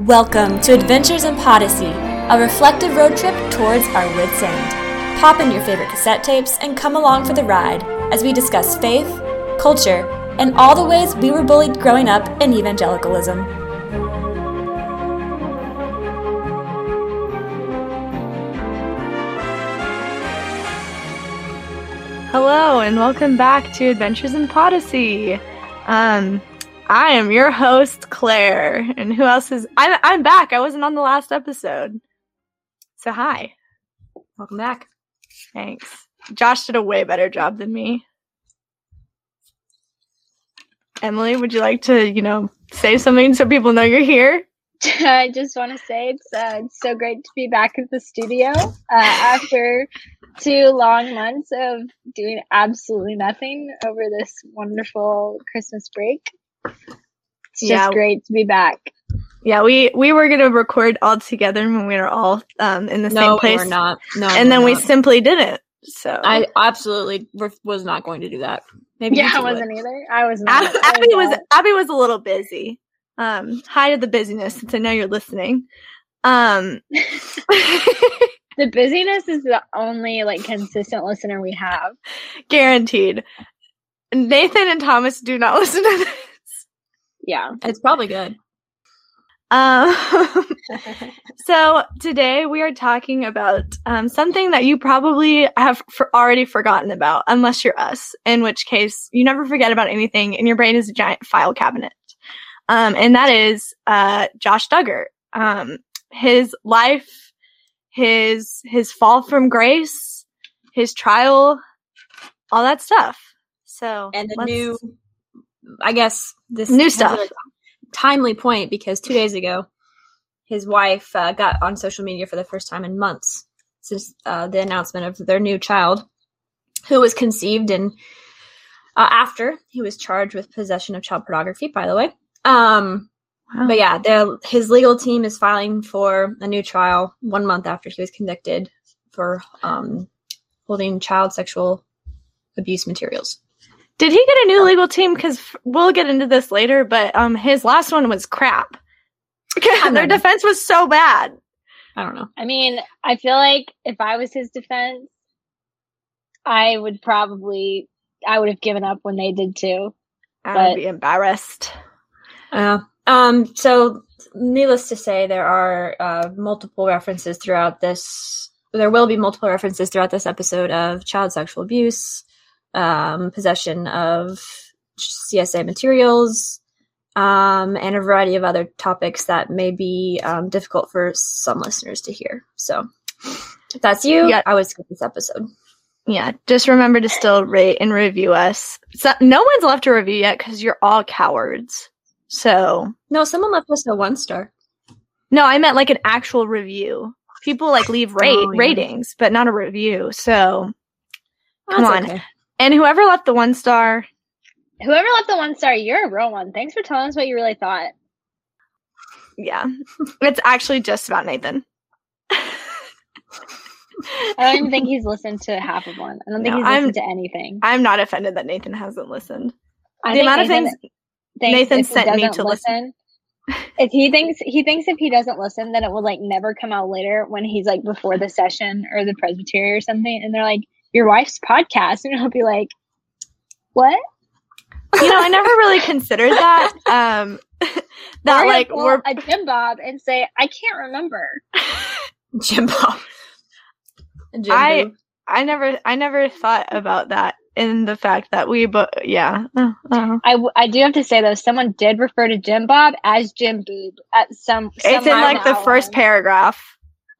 Welcome to Adventures in Podyssey, a reflective road trip towards our wits' end. Pop in your favorite cassette tapes and come along for the ride as we discuss faith, culture, and all the ways we were bullied growing up in evangelicalism. Hello and welcome back to Adventures in Podyssey. Um, I am your host, Claire, and who else is? I'm I'm back. I wasn't on the last episode, so hi, Welcome back. thanks. Josh did a way better job than me. Emily, would you like to, you know, say something so people know you're here? I just want to say it's uh, it's so great to be back at the studio uh, after two long months of doing absolutely nothing over this wonderful Christmas break. It's just Yeah. great to be back. Yeah, we we were gonna record all together when we were all um in the No, same we place, were not. No, and then we're we simply didn't. So I absolutely was not going to do that. Maybe you Yeah, I wasn't either. I was not. Ab- Abby was not. Abby was a little busy. Um, hi to the busyness since I know you're listening. Um, the busyness is the only like consistent listener we have. guaranteed. Nathan and Thomas do not listen to this. Yeah. It's probably good. Um, so today we are talking about um, something that you probably have for already forgotten about, unless you're us, in which case you never forget about anything, and your brain is a giant file cabinet. Um, and that is uh, Josh Duggar. Um, his life, his his fall from grace, his trial, all that stuff. So And the new, I guess this New stuff. timely point because two days ago, his wife uh, got on social media for the first time in months since uh, the announcement of their new child, who was conceived and uh, after he was charged with possession of child pornography. By the way, um, Wow. but yeah, his legal team is filing for a new trial one month after he was convicted for um, holding child sexual abuse materials. Did he get a new legal team? Because we'll get into this later, but um, his last one was crap. Their defense was so bad. I don't know. I mean, I feel like if I was his defense, I would probably I would have given up when they did too. I But- would be embarrassed. Uh, um, so, needless to say, there are uh, multiple references throughout this. There will be multiple references throughout this episode of child sexual abuse, um, possession of CSA materials, um, and a variety of other topics that may be um, difficult for some listeners to hear. So, if that's you, Yeah. I would skip this episode. Yeah, just remember to still rate and review us. So, no one's left a review yet because you're all cowards. So, No, someone left us a one star. no, I meant like an actual review. People like leave rate Oh, yeah. ratings, but not a review. So, Come That's on. okay. And whoever left the one star, Whoever left the one star, you're a real one. Thanks for telling us what you really thought. yeah, it's actually just about Nathan. I don't even think he's listened to half of one. I don't think No, he's I'm- listened to anything. I'm not offended that Nathan hasn't listened. I the amount of things Nathan sent me to listen. If he thinks he thinks if he doesn't listen, then it will like never come out later when he's like before the session or the presbytery or something, and they're like, "Your wife's podcast," and he'll be like, "What?" you know, I never really considered that. Um, that Or like pull we're a Jim Bob and say, "I can't remember." Jim Bob. Jim I- Boo. I never I never thought about that in the fact that we but yeah. Uh, uh. I, w- I do have to say though, someone did refer to Jim Bob as Jim Boob at some. It's in like the outline. first paragraph.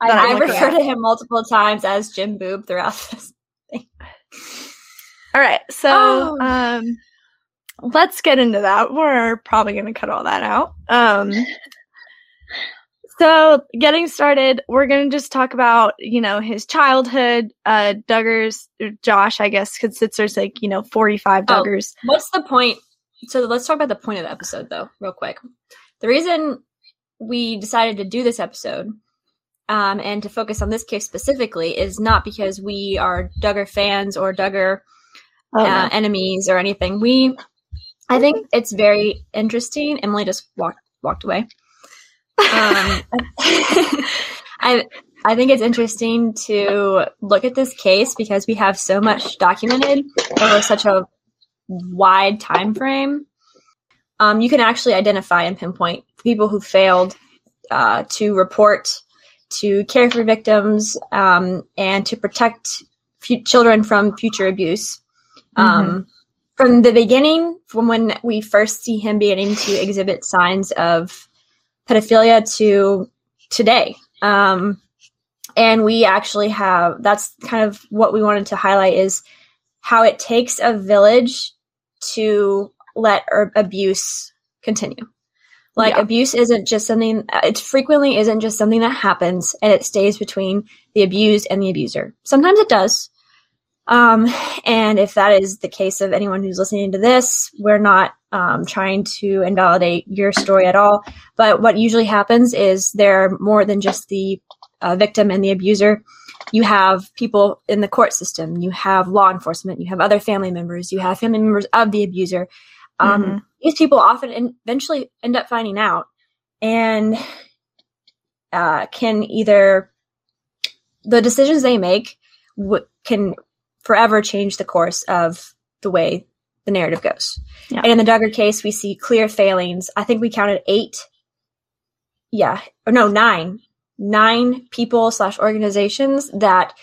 I, that I I'm did looking refer to him multiple times as Jim Boob throughout this. All right. So Oh. um let's get into that. We're probably going to cut all that out. Um So, getting started, we're going to just talk about, you know, his childhood, uh Duggar's Josh, I guess, it's like, you know, 45 Oh. Duggars. What's the point? So let's talk about the point of the episode, though, real quick. The reason we decided to do this episode um, and to focus on this case specifically is not because we are Duggar fans or Duggar Oh, uh, no. enemies or anything. We, I think it's very interesting. Emily just walked walked away. Um, I I think it's interesting to look at this case because we have so much documented over such a wide time frame. Um, you can actually identify and pinpoint people who failed uh, to report, to care for victims, um, and to protect f- children from future abuse. Um, from the beginning, from when we first see him beginning to exhibit signs of pedophilia to today. Um, and we actually have that's kind of what we wanted to highlight is how it takes a village to let abuse continue. Like Yeah. abuse isn't just something it frequently isn't just something that happens and it stays between the abused and the abuser. Sometimes it does. Um, and if that is the case of anyone who's listening to this, we're not um, trying to invalidate your story at all. But what usually happens is there are more than just the uh, victim and the abuser. You have people in the court system. You have law enforcement. You have other family members. You have family members of the abuser. Um, Mhm. These people often in- eventually end up finding out and uh, can either the decisions they make w- can forever change the course of the way the narrative goes. Yeah. And in the Duggar case, we see clear failings. I think we counted eight. Yeah, or no, nine, nine people slash organizations that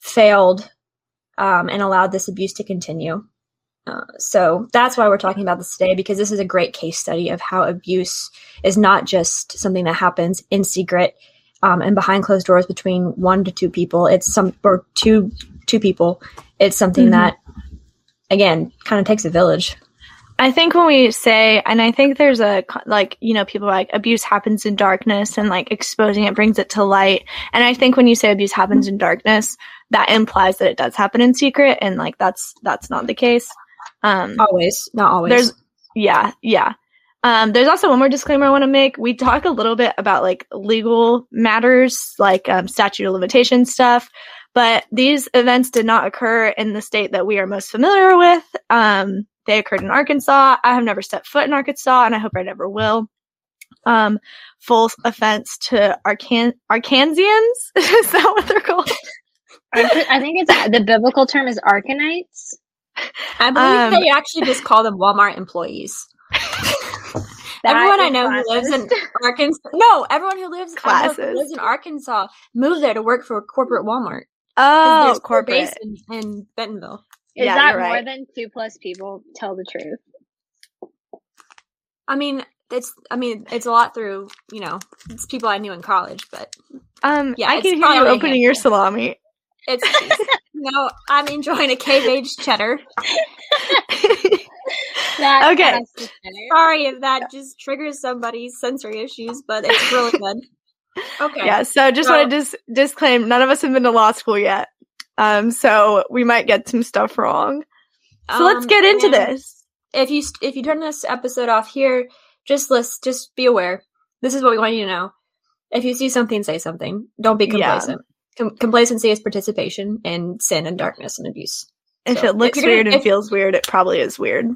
failed um, and allowed this abuse to continue. Uh, so that's why we're talking about this today because this is a great case study of how abuse is not just something that happens in secret um, and behind closed doors between one to two people. It's some or two two people. It's something Mhm. that again kind of takes a village. I think when we say, and I think there's a like, you know, people are like abuse happens in darkness and like exposing it brings it to light. And I think when you say abuse happens in darkness, that implies that it does happen in secret, and like that's that's not the case. Um, Always, not always. there's yeah yeah. Um there's also one more disclaimer i want to make. We talk a little bit about like legal matters like um, statute of limitation stuff but these events did not occur in the state that we are most familiar with. Um they occurred in arkansas. I have never stepped foot in arkansas and i hope i never will. Um full offense to Arkan- arkansians? Is that what they're called? I I think it's the biblical term is Arkanites. I believe um, they actually just call them Walmart employees. Everyone I is know who lives in. Arkansas, no, everyone who lives who Classes. lives in Arkansas moved there to work for corporate Walmart. oh corporate based in, in Bentonville. Is Yeah, that you're more right. than two plus people tell the truth? I mean, it's I mean, it's a lot through you know, it's people I knew in college, but um Yeah, i can hear you probably a opening your salami it's you know, I'm enjoying a cave aged cheddar. That Okay. Sorry if that just triggers somebody's sensory issues, but it's really good. Okay. Yeah, so just So- want to dis- disclaim none of us have been to law school yet. Um, so we might get some stuff wrong. So let's Um, get into this. if you if you turn this episode off here, just list, just be aware. This is what we want you to know. If you see something, say something. Don't be Yeah. Com- complacency is participation in sin and darkness and abuse. If so it looks if you're gonna- weird and if- feels weird, it probably is weird.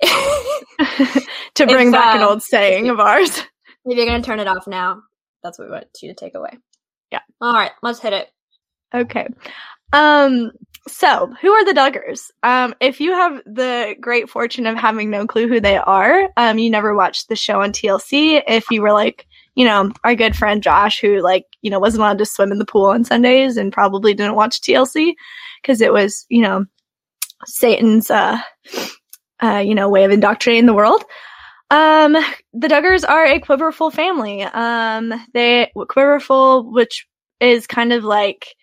to bring If, back an uh, old saying of ours. you're gonna turn it off now, that's what we want you to take away. Yeah. All right, let's hit it. Okay. Um, so who are the Duggars? Um, if you have the great fortune of having no clue who they are, um, you never watched the show on TLC. If you were like, you know, our good friend Josh, who like, you know, wasn't allowed to swim in the pool on Sundays and probably didn't watch TLC because it was, you know, Satan's, uh, uh, you know, way of indoctrinating the world. Um, the Duggars are a Quiverful family. Um, they Quiverful, which is kind of like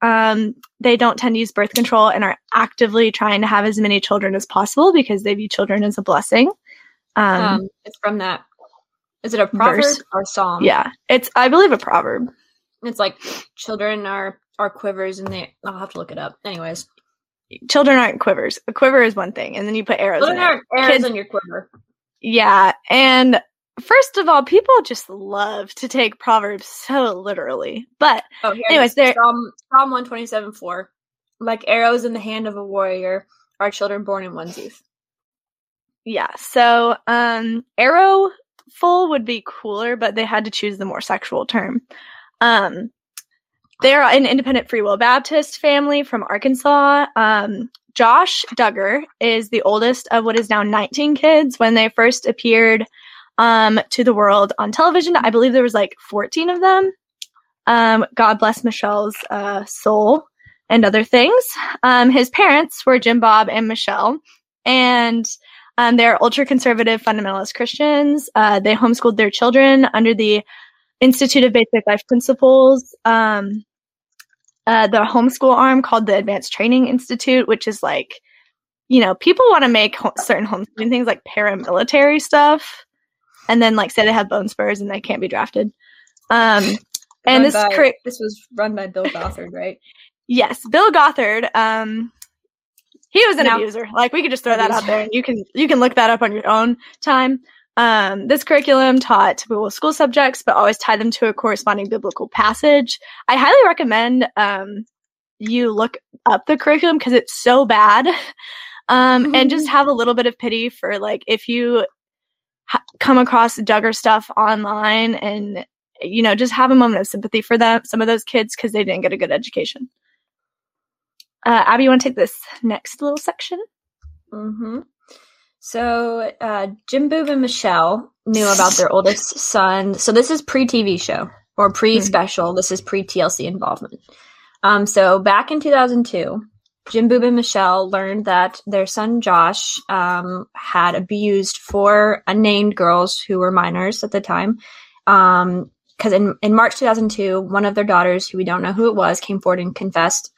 um, they don't tend to use birth control and are actively trying to have as many children as possible because they view children as a blessing. Um, Um, it's from that. Is it a proverb verse. or psalm? yeah, it's I believe a proverb. it's like children are are quivers, and they. I'll have to look it up. Anyways, Children aren't quivers. A quiver is one thing, and then you put arrows. children in it. arrows Kids- in your quiver. Yeah, and first of all, people just love to take proverbs so literally. But Oh, Anyways, there- Psalm Psalm one twenty seven four, like arrows in the hand of a warrior are children born in one's youth. yeah, so um, arrow faithful would be cooler, but they had to choose the more sexual term. Um, they're an independent free will Baptist family from Arkansas. Um, Josh Duggar is the oldest of what is now 19 kids. When they first appeared um, to the world on television, I believe there was like 14 of them. Um, God bless Michelle's uh, soul and other things. Um, his parents were Jim Bob and Michelle, and um, they're ultra conservative fundamentalist Christians. Uh, they homeschooled their children under the Institute of Basic Life Principles. Um, uh, the homeschool arm called the Advanced Training Institute, which is like, you know, people want to make ho- certain homeschooling things like paramilitary stuff, and then like say they have bone spurs and they can't be drafted. Um, and this by- this was run by Bill Gothard, right? Yes, Bill Gothard. Um, he was an abuser. Like we could just throw that out there, and you can you can look that up on your own time. Um, this curriculum taught typical school subjects, but always tied them to a corresponding biblical passage. I highly recommend um, you look up the curriculum because it's so bad, um, and just have a little bit of pity for like if you ha- come across Duggar stuff online and you know just have a moment of sympathy for them some of those kids because they didn't get a good education uh, abby you want to take this next little section hmm So uh, Jim Boob and Michelle knew about their oldest son. So this is pre-TV show or pre-special. This is pre-TLC involvement. Um, so back in 2002, Jim Boob and Michelle learned that their son Josh um, had abused four unnamed girls who were minors at the time. Because in, in March 2002, one of their daughters, who we don't know who it was, came forward and confessed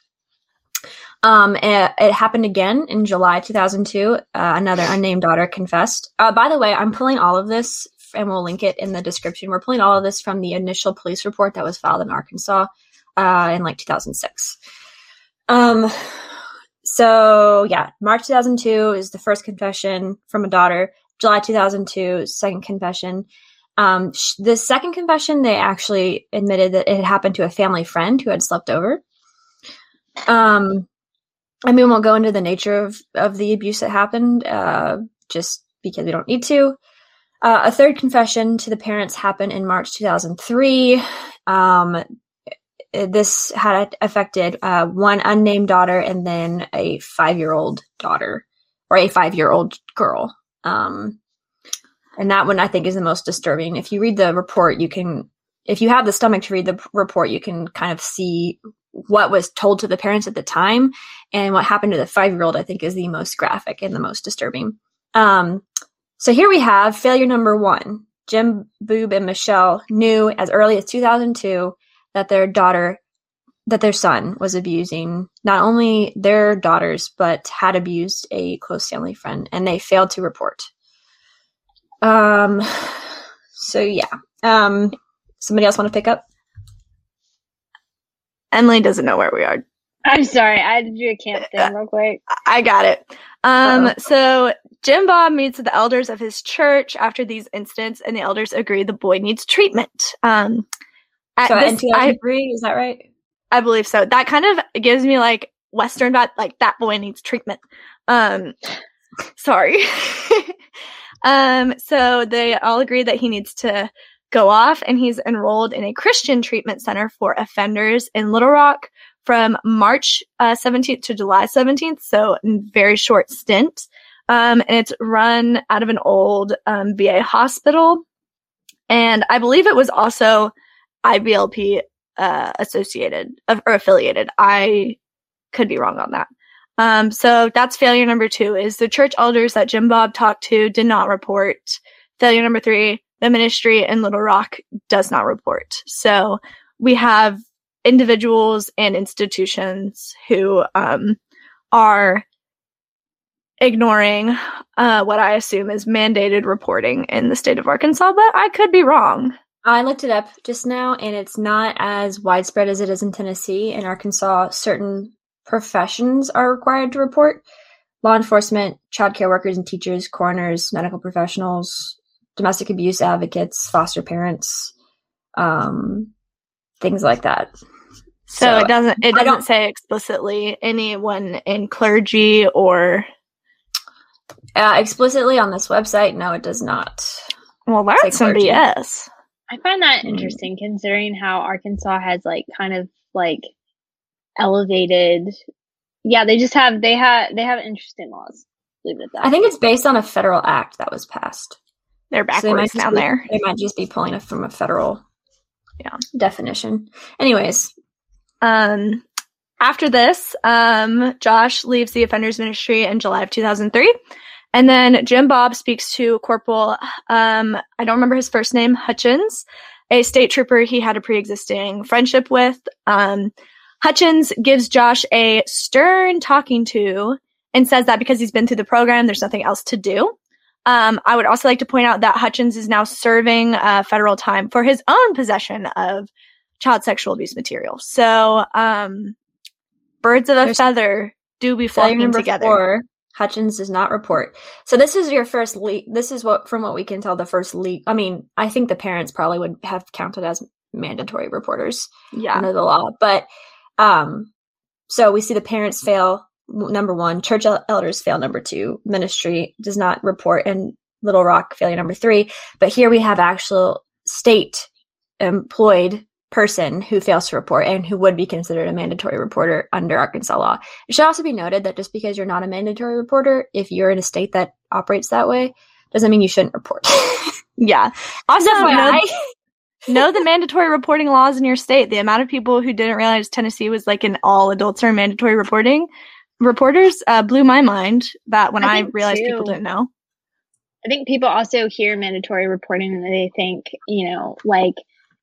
um, it, it happened again in July 2002. Uh, another unnamed daughter confessed. Uh, by the way, I'm pulling all of this, and we'll link it in the description. We're pulling all of this from the initial police report that was filed in Arkansas uh, in like 2006. Um, so yeah, March 2002 is the first confession from a daughter. July 2002, second confession. Um, sh- the second confession, they actually admitted that it had happened to a family friend who had slept over. Um, I mean, we won't go into the nature of, of the abuse that happened, uh, just because we don't need to. Uh, a third confession to the parents happened in March 2003. Um, this had affected uh, one unnamed daughter and then a five year old daughter or a five year old girl. Um, and that one I think is the most disturbing. If you read the report, you can, if you have the stomach to read the report, you can kind of see what was told to the parents at the time and what happened to the five year old. I think is the most graphic and the most disturbing. Um, so here we have failure number one. Jim Boob and Michelle knew as early as 2002 that their daughter, that their son was abusing not only their daughters, but had abused a close family friend, and they failed to report. Um, so yeah. Um, somebody else want to pick up? emily doesn't know where we are I'm sorry, I had to do a camp thing real quick. I got it. Um, Uh-oh. so Jim Bob meets with the elders of his church after these incidents, and the elders agree the boy needs treatment. Um, at So this, I, 2003, is that right? I believe so. That kind of gives me like Western vibe, like that boy needs treatment. Um, sorry. um, so they all agree that he needs to go off, and he's enrolled in a Christian treatment center for offenders in Little Rock from March uh, 17th to July 17th. So very short stint. Um, and it's run out of an old um, VA hospital. And I believe it was also IBLP uh, associated or affiliated. I could be wrong on that. Um, so that's failure number two is the church elders that Jim Bob talked to did not report. Failure number three, the ministry in Little Rock does not report. So we have individuals and institutions who um, are ignoring uh, what I assume is mandated reporting in the state of Arkansas, but I could be wrong. I looked it up just now, and it's not as widespread as it is in Tennessee. In Arkansas, certain professions are required to report law enforcement, child care workers and teachers, coroners, medical professionals, domestic abuse advocates, foster parents, um, things like that. So, So, it doesn't it doesn't say explicitly anyone in clergy or Uh, explicitly on this website, no, it does not. Well, that's like some clergy. BS. I find that Mm. interesting considering how Arkansas has like kind of like elevated. Yeah, they just have they have they have interesting laws. Leave it at that. I think it's based on a federal act that was passed. They're So they backwards down be- there. They might just be pulling it from a federal Yeah. definition. Anyways, Um, after this, um, Josh leaves the offenders ministry in July of 2003. And then Jim Bob speaks to Corporal, um, I don't remember his first name, Hutchens, a state trooper he had a pre-existing friendship with. Um, Hutchens gives Josh a stern talking to and says that because he's been through the program, there's nothing else to do. Um, I would also like to point out that Hutchens is now serving uh, federal time for his own possession of child sexual abuse material. So, um, birds of a There's- feather do be flocking together. four, Hutchens does not report. So this is your first leak. This is what, from what we can tell, the first leak. I mean, I think the parents probably would have counted as mandatory reporters Yeah. under the law, but um, so we see the parents fail. Number one, church elders fail. Number two, ministry does not report, and Little Rock failure number three. But here we have actual state employed person who fails to report and who would be considered a mandatory reporter under Arkansas law. It should also be noted that just because you're not a mandatory reporter, if you're in a state that operates that way, doesn't mean you shouldn't report. Yeah. Also, know, know the mandatory reporting laws in your state. The amount of people who didn't realize Tennessee was like an all adults are mandatory reporting reporters uh, blew my mind that when I I, realized people didn't know. I think people also hear mandatory reporting and they think, you know, like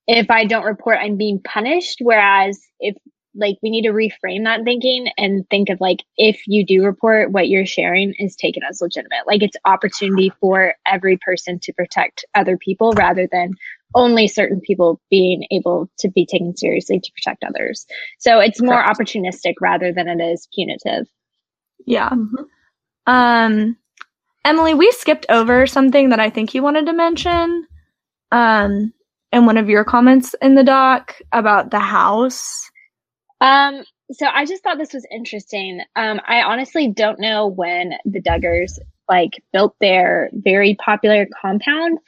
if I don't report, I'm being punished. Whereas if like we need to reframe that thinking and think of like if you do report, what you're sharing is taken as legitimate. Like it's opportunity for every person to protect other people rather than only certain people being able to be taken seriously to protect others. So it's more Correct. opportunistic rather than it is punitive. Yeah. Mhm. Um, Emily, we skipped over something that I think you wanted to mention. Um, in one of your comments in the doc about the house. Um, so I just thought this was interesting. Um, I honestly don't know when the Duggars like built their very popular compound,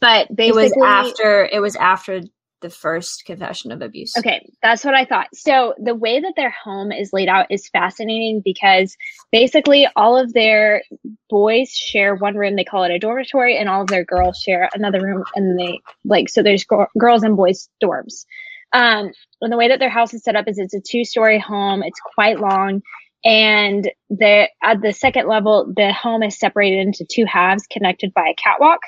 but It was after it was after the first confession of abuse. Okay, that's what I thought. So the way that their home is laid out is fascinating because basically all of their boys share one room. They call it a dormitory, and all of their girls share another room. And they like so there's gr- girls and boys dorms. Um, and the way that their house is set up is it's a two story home. It's quite long. And the at the second level, the home is separated into two halves connected by a catwalk.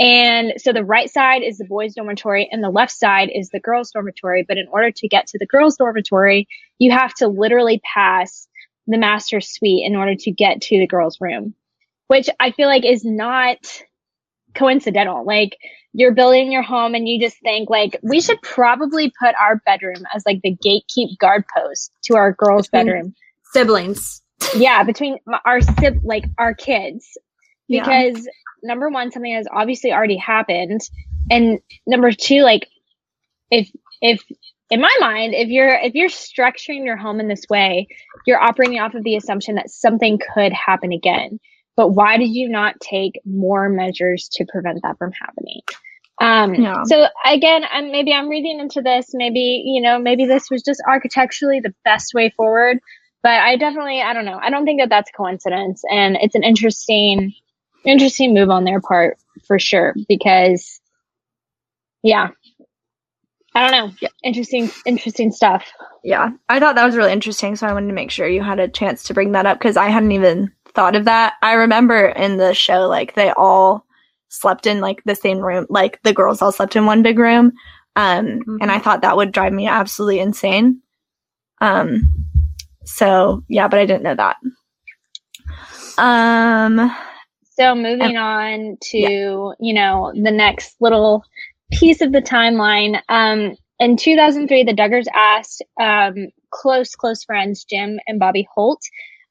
And so the right side is the boys' dormitory and the left side is the girls' dormitory. But in order to get to the girls' dormitory, you have to literally pass the master suite in order to get to the girls' room, which I feel like is not coincidental. Like you're building your home and you just think like we should probably put our bedroom as like the gatekeep guard post to our girls' Between- bedroom. Siblings. Yeah, between our sib like our kids Yeah. because number one something has obviously already happened. And number two like if if in my mind if you're if you're structuring your home in this way you're operating off of the assumption that something could happen again. But why did you not take more measures to prevent that from happening? Um Yeah. so again I'm, maybe i'm reading into this. Maybe you know maybe this was just architecturally the best way forward. But i definitely i don't know. I don't think that that's a coincidence. And it's an interesting interesting move on their part for sure because yeah i don't know Yeah. interesting interesting stuff Yeah, I thought that was really interesting, so I wanted to make sure you had a chance to bring that up because I hadn't even thought of that. I remember in the show, like they all slept in like the same room, like the girls all slept in one big room, um, and I thought that would drive me absolutely insane. Um, so yeah, but I didn't know that. Um, so moving on to you know the next little piece of the timeline. Um in 2003 the duggars asked um close close friends jim and bobby holt.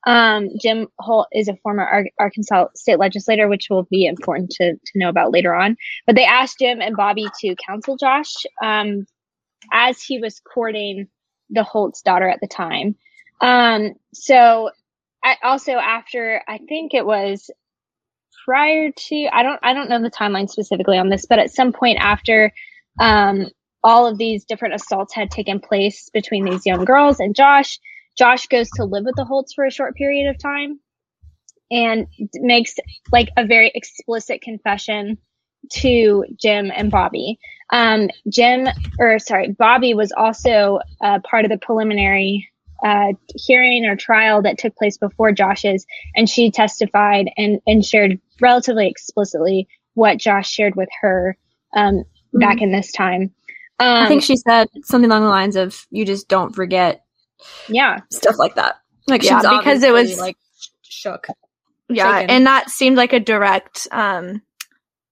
Um jim holt is a former Ar- arkansas state legislator which will be important to, to know about later on. But they asked jim and bobby to counsel josh um as he was courting the holt's daughter at the time. Um so I also after I think it was prior to I don't I don't know the timeline specifically on this, but at some point after um, all of these different assaults had taken place between these young girls and Josh, Josh goes to live with the Holts for a short period of time and makes like a very explicit confession to Jim and Bobye. Um, Jim, or sorry, Bobye was also uh, part of the preliminary uh, hearing or trial that took place before Josh's, and she testified and, and shared relatively explicitly what Josh shared with her um, mm-hmm. back in this time. Um, I think she said something along the lines of "You just don't forget." Yeah, stuff like that. Like yeah, because it was like shook. Yeah, shaken. and that seemed like a direct um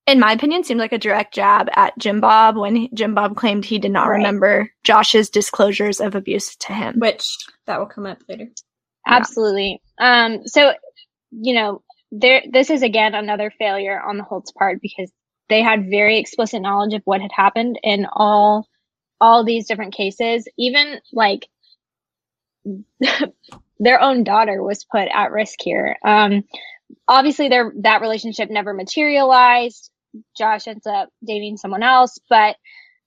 in my opinion, seemed like a direct jab at Jim Bob when Jim Bob claimed he did not right. remember Josh's disclosures of abuse to him. Which that will come up later. Absolutely. Yeah. Um, so, you know, there, this is again another failure on the Holt's part because they had very explicit knowledge of what had happened in all, all these different cases. Even like their own daughter was put at risk here. Um, obviously, their that relationship never materialized. Josh ends up dating someone else, but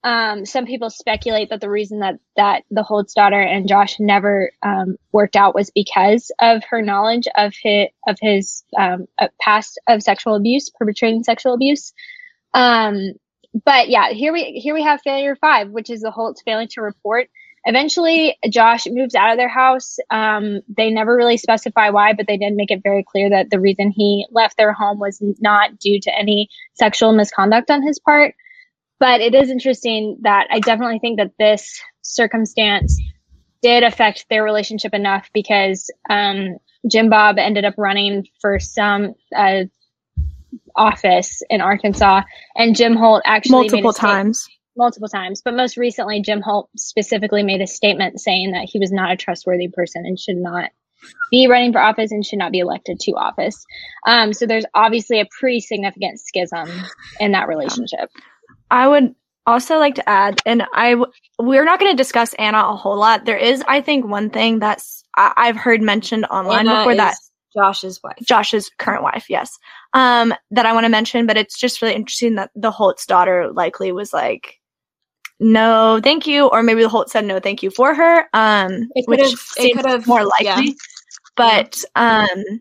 um, some people speculate that the reason that that the Holt's daughter and Josh never um, worked out was because of her knowledge of his of his um, past of sexual abuse, perpetrating sexual abuse. Um, but yeah, here we here we have failure five, which is the Holt's failing to report. Eventually, Josh moves out of their house. Um, they never really specify why, but they did make it very clear that the reason he left their home was not due to any sexual misconduct on his part. But it is interesting that I definitely think that this circumstance did affect their relationship enough because um, Jim Bob ended up running for some uh, office in Arkansas, and Jim Holt actually multiple times multiple times, but most recently, Jim Holt specifically made a statement saying that he was not a trustworthy person and should not be running for office and should not be elected to office. Um, so there's obviously a pretty significant schism in that relationship. I would also like to add, and I we're not going to discuss Anna a whole lot. There is, I think, one thing that's I, have heard mentioned online Anna before that Josh's wife, Josh's current wife, yes, um, that I want to mention. But it's just really interesting that the Holt's daughter likely was like no thank you. Or maybe the Holt said no thank you for her um it which seems more likely. Yeah. but um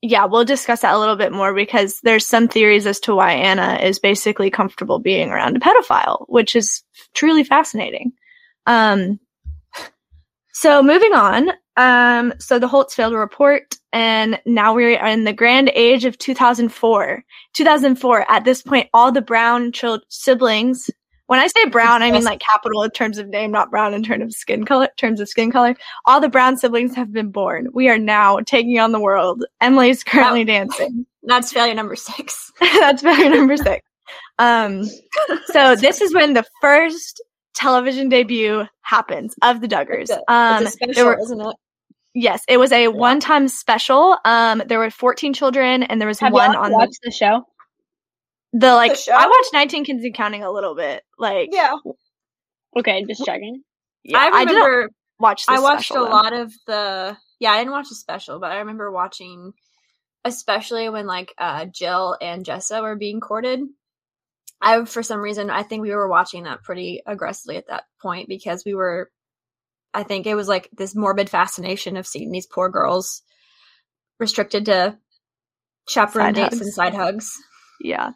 yeah we'll discuss that a little bit more because there's some theories as to why anna is basically comfortable being around a pedophile which is truly fascinating. Um so moving on um so the holt's failed to report and now we're in the grand age of 2004 2004 at this point all the brown child siblings when I say brown, I mean like capital in terms of name, not brown in terms of skin color. Terms of skin color, all the brown siblings have been born. We are now taking on the world. Emily's currently dancing. That's failure number six. That's failure number six. Um, so this is when the first television debut happens of the Duggars. Um, special, were, isn't it? Yes, it was a yeah. one-time special. Um, there were 14 children, and there was Have one on watched the, the show. The like the I watched 19 Kids and Counting a little bit. Like Yeah. Okay, just checking. Yeah, I remember I watch I watched a lot of the Yeah, I didn't watch the special, but I remember watching especially when like uh Jill and Jessa were being courted. I for some reason I think we were watching that pretty aggressively at that point because we were I think it was like this morbid fascination of seeing these poor girls restricted to chaperone side dates hugs. and side hugs. Yeah.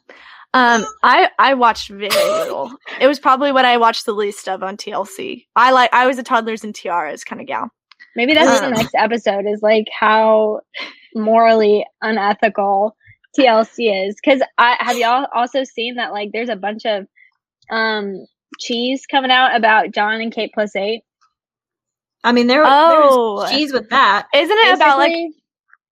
Um, I I watched very little. it was probably what I watched the least of on TLC. I like I was a toddlers and tiaras kind of gal. Maybe that's um, the next episode is like how morally unethical TLC is. Because I have y'all also seen that like there's a bunch of um cheese coming out about Jon and Kate plus eight. I mean, there, oh, there's cheese with that. Isn't it Basically, about like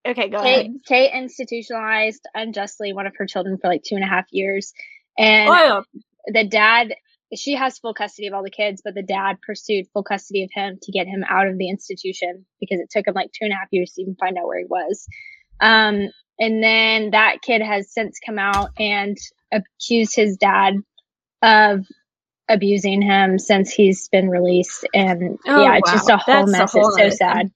Okay, go Kate, ahead. Kate institutionalized unjustly one of her children for like two and a half years. And oh, the dad, she has full custody of all the kids, but the dad pursued full custody of him to get him out of the institution because it took him like two and a half years to even find out where he was. Um, and then that kid has since come out and accused his dad of abusing him since he's been released. And oh, yeah, it's wow. just a whole That's mess. A whole it's so sad.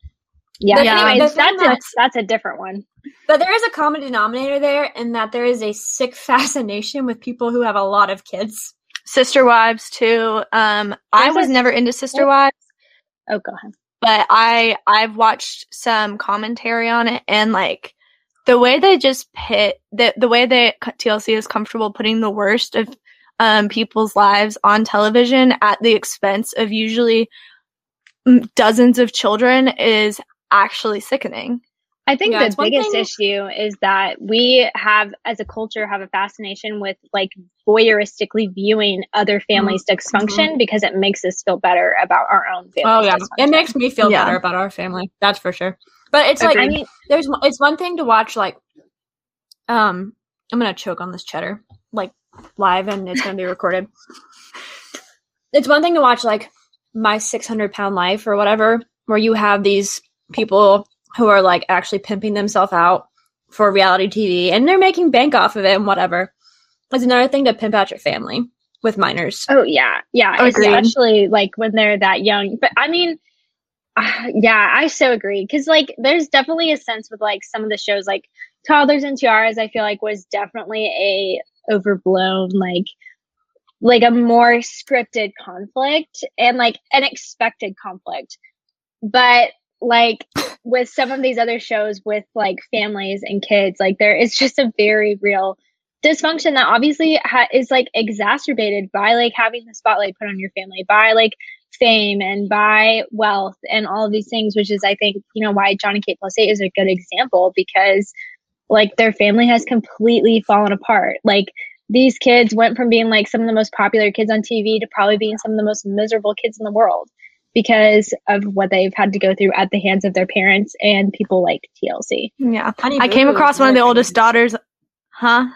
Yeah. But Yeah. Anyways, the thing that's a, that's- that's a different one. But there is a common denominator there in that there is a sick fascination with people who have a lot of kids. Sister Wives too. Um, I was a- never into Sister Wives, Oh, go ahead. but I I've watched some commentary on it and like the way they just pit the the way that TLC is comfortable putting the worst of um people's lives on television at the expense of usually mm, dozens of children is actually sickening. I think Yeah, the biggest thing- issue is that we have, as a culture, have a fascination with like voyeuristically viewing other families' dysfunction because it makes us feel better about our own family. Oh yeah, it makes me feel Yeah. better about our family. That's for sure. But it's like I mean, there's it's one thing to watch like um I'm gonna choke on this cheddar like live and it's gonna be recorded. It's one thing to watch like my 600 pound life or whatever, where you have these people who are like actually pimping themselves out for reality TV and they're making bank off of it and whatever. It's another thing to pimp out your family with minors. Oh yeah, yeah, Agreed. especially like when they're that young. But I mean, uh, yeah, I so agree because like there's definitely a sense with like some of the shows like Toddlers and Tiaras. I feel like was definitely a overblown like like a more scripted conflict and like an expected conflict, but like with some of these other shows with like families and kids, like there is just a very real dysfunction that obviously ha- is like exacerbated by like having the spotlight put on your family by like fame and by wealth and all of these things which is i think you know why Jon and Kate plus eight is a good example because like their family has completely fallen apart. Like these kids went from being like some of the most popular kids on tv to probably being some of the most miserable kids in the world because of what they've had to go through at the hands of their parents and people like tlc Yeah. Honey I Boo came Boo across one of the another oldest example. daughters. Huh?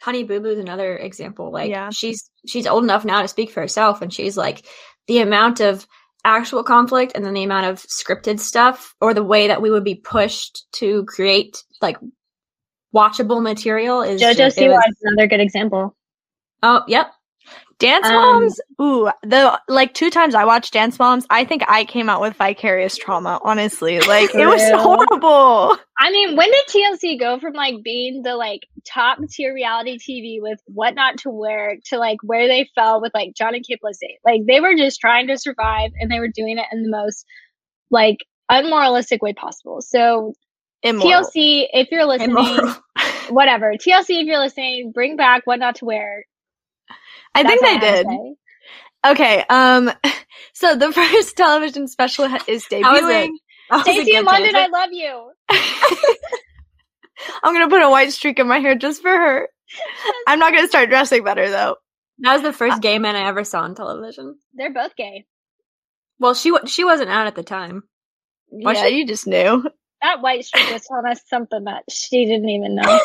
Honey Boo Boo is another example. Like Yeah. she's she's old enough now to speak for herself, and she's like the amount of actual conflict and then the amount of scripted stuff or the way that we would be pushed to create like watchable material is jojo just, siwa was- is another good example oh yep Dance Um, Moms. Ooh, the like two times I watched Dance Moms, I think I came out with vicarious trauma. Honestly, like it was horrible. I mean, when did TLC go from like being the like top tier reality TV with what not to wear to like where they fell with like Jon and plus eight? Like they were just trying to survive and they were doing it in the most like unmoralistic way possible. So Immoral. TLC, if you're listening, Immoral. whatever. TLC, if you're listening, bring back what not to wear. I think they did. Okay. Um. So the first television special is How is it? debuting. Stacey in London, I love you. I'm gonna put a white streak in my hair just for her. I'm not gonna start dressing better though. that was the first gay man I ever saw on television. They're both gay. Well, she she wasn't out at the time. Yeah, she? you just knew. That white streak was telling us something that she didn't even know.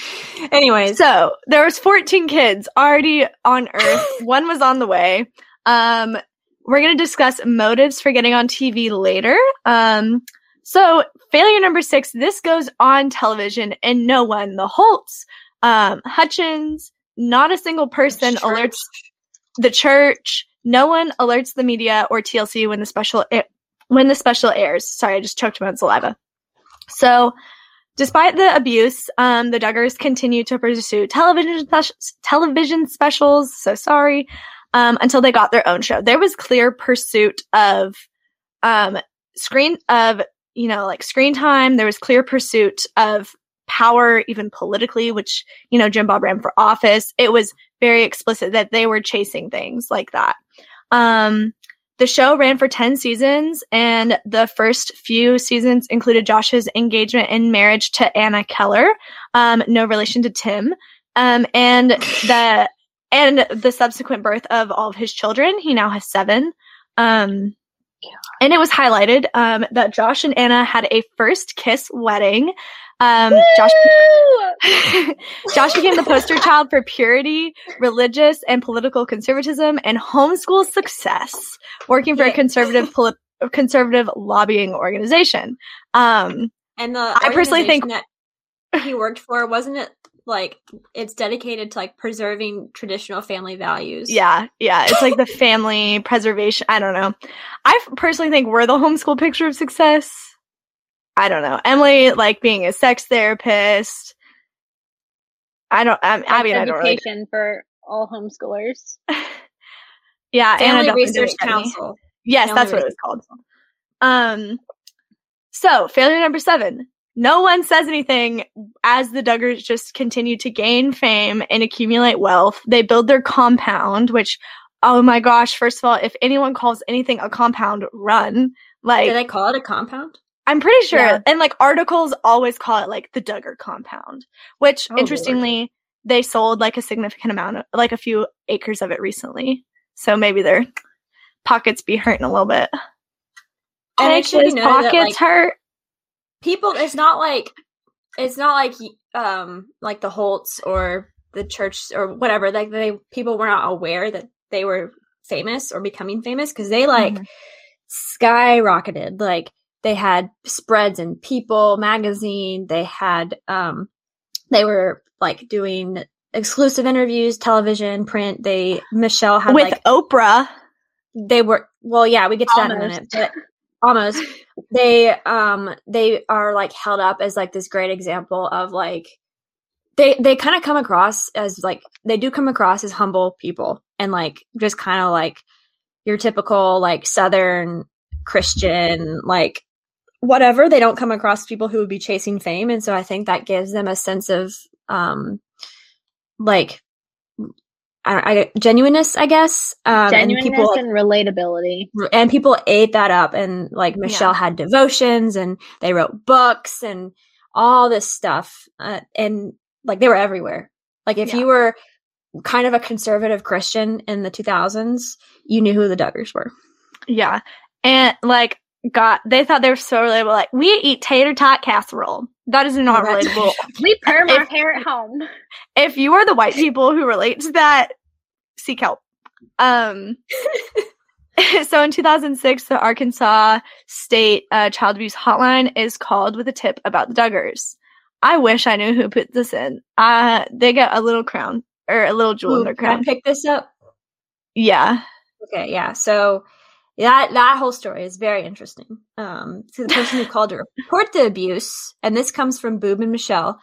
anyway, So there was 14 kids already on Earth. One was on the way. Um, we're gonna discuss motives for getting on TV later. Um, so failure number six. This goes on television, and no one, the Holts, um, Hutchens, not a single person alerts the church. No one alerts the media or TLC when the special when the special airs. Sorry, I just choked my saliva. So, despite the abuse, um, the Duggars continued to pursue television spec- television specials. So sorry, um, until they got their own show. There was clear pursuit of um, screen of you know like screen time. There was clear pursuit of power, even politically, which you know Jim Bob ran for office. It was very explicit that they were chasing things like that. Um, the show ran for 10 seasons, and the first few seasons included Josh's engagement and marriage to Anna Keller, um, no relation to Tim, um, and the and the subsequent birth of all of his children. He now has seven. Um, and it was highlighted um, that Josh and Anna had a first kiss wedding. Um, Josh Josh became the poster child for purity, religious and political conservatism, and homeschool success, working for a conservative polit- conservative lobbying organization. Um, and the I personally think- that he worked for wasn't it like it's dedicated to like preserving traditional family values. yeah, yeah, it's like the family preservation. I don't know. I personally think we're the homeschool picture of success. I don't know. Emily like being a sex therapist. I don't. I, Sex Abby and I don't really. education for all homeschoolers. Yeah, Family definitely Research. Council. Yes, Family that's what it was called. Um, so failure number seven. No one says anything as the Duggars just continue to gain fame and accumulate wealth. They build their compound, which, oh my gosh, first of all, if anyone calls anything a compound, run. Like, Did they call it a compound? I'm pretty sure. Yeah. And like articles always call it like the Duggar compound, which Oh, Lord. interestingly, they sold like a significant amount of like a few acres of it recently. So maybe their pockets be hurting a little bit. And it Makes should be his that, pockets like, hurt. people it's not like it's not like um like the Holts or the church or whatever like they people were not aware that they were famous or becoming famous because they like Mhm. skyrocketed like they had spreads in people magazine they had um they were like doing exclusive interviews television print they michelle had With like Oprah. they were well yeah we get to that in a Almost. minute but almost they um they are like held up as like this great example of like they they kind of come across as like they do come across as humble people and like just kind of like your typical like southern christian like whatever they don't come across people who would be chasing fame and so i think that gives them a sense of um like I, I genuineness i guess um Genuineness and people and relatability. and people ate that up and like michelle had devotions and they wrote books and all this stuff uh, and like they were everywhere like if Yeah. you were kind of a conservative christian in the 2000s you knew who the duggars were Yeah. And like, God, they thought they were so relatable. Like, we eat tater tot casserole. That is not That's- relatable. We perm our If- hair at home. if you are the white people who relate to that, seek help. Um, so in 2006, the Arkansas State uh, Child Abuse Hotline is called with a tip about the Duggars. I wish I knew who put this in. Uh, they get a little crown or a little jewel in Ooh, their can I crown. pick this up Yeah. okay yeah so that that whole story is very interesting um so the person who called to report the abuse and this comes from boob and michelle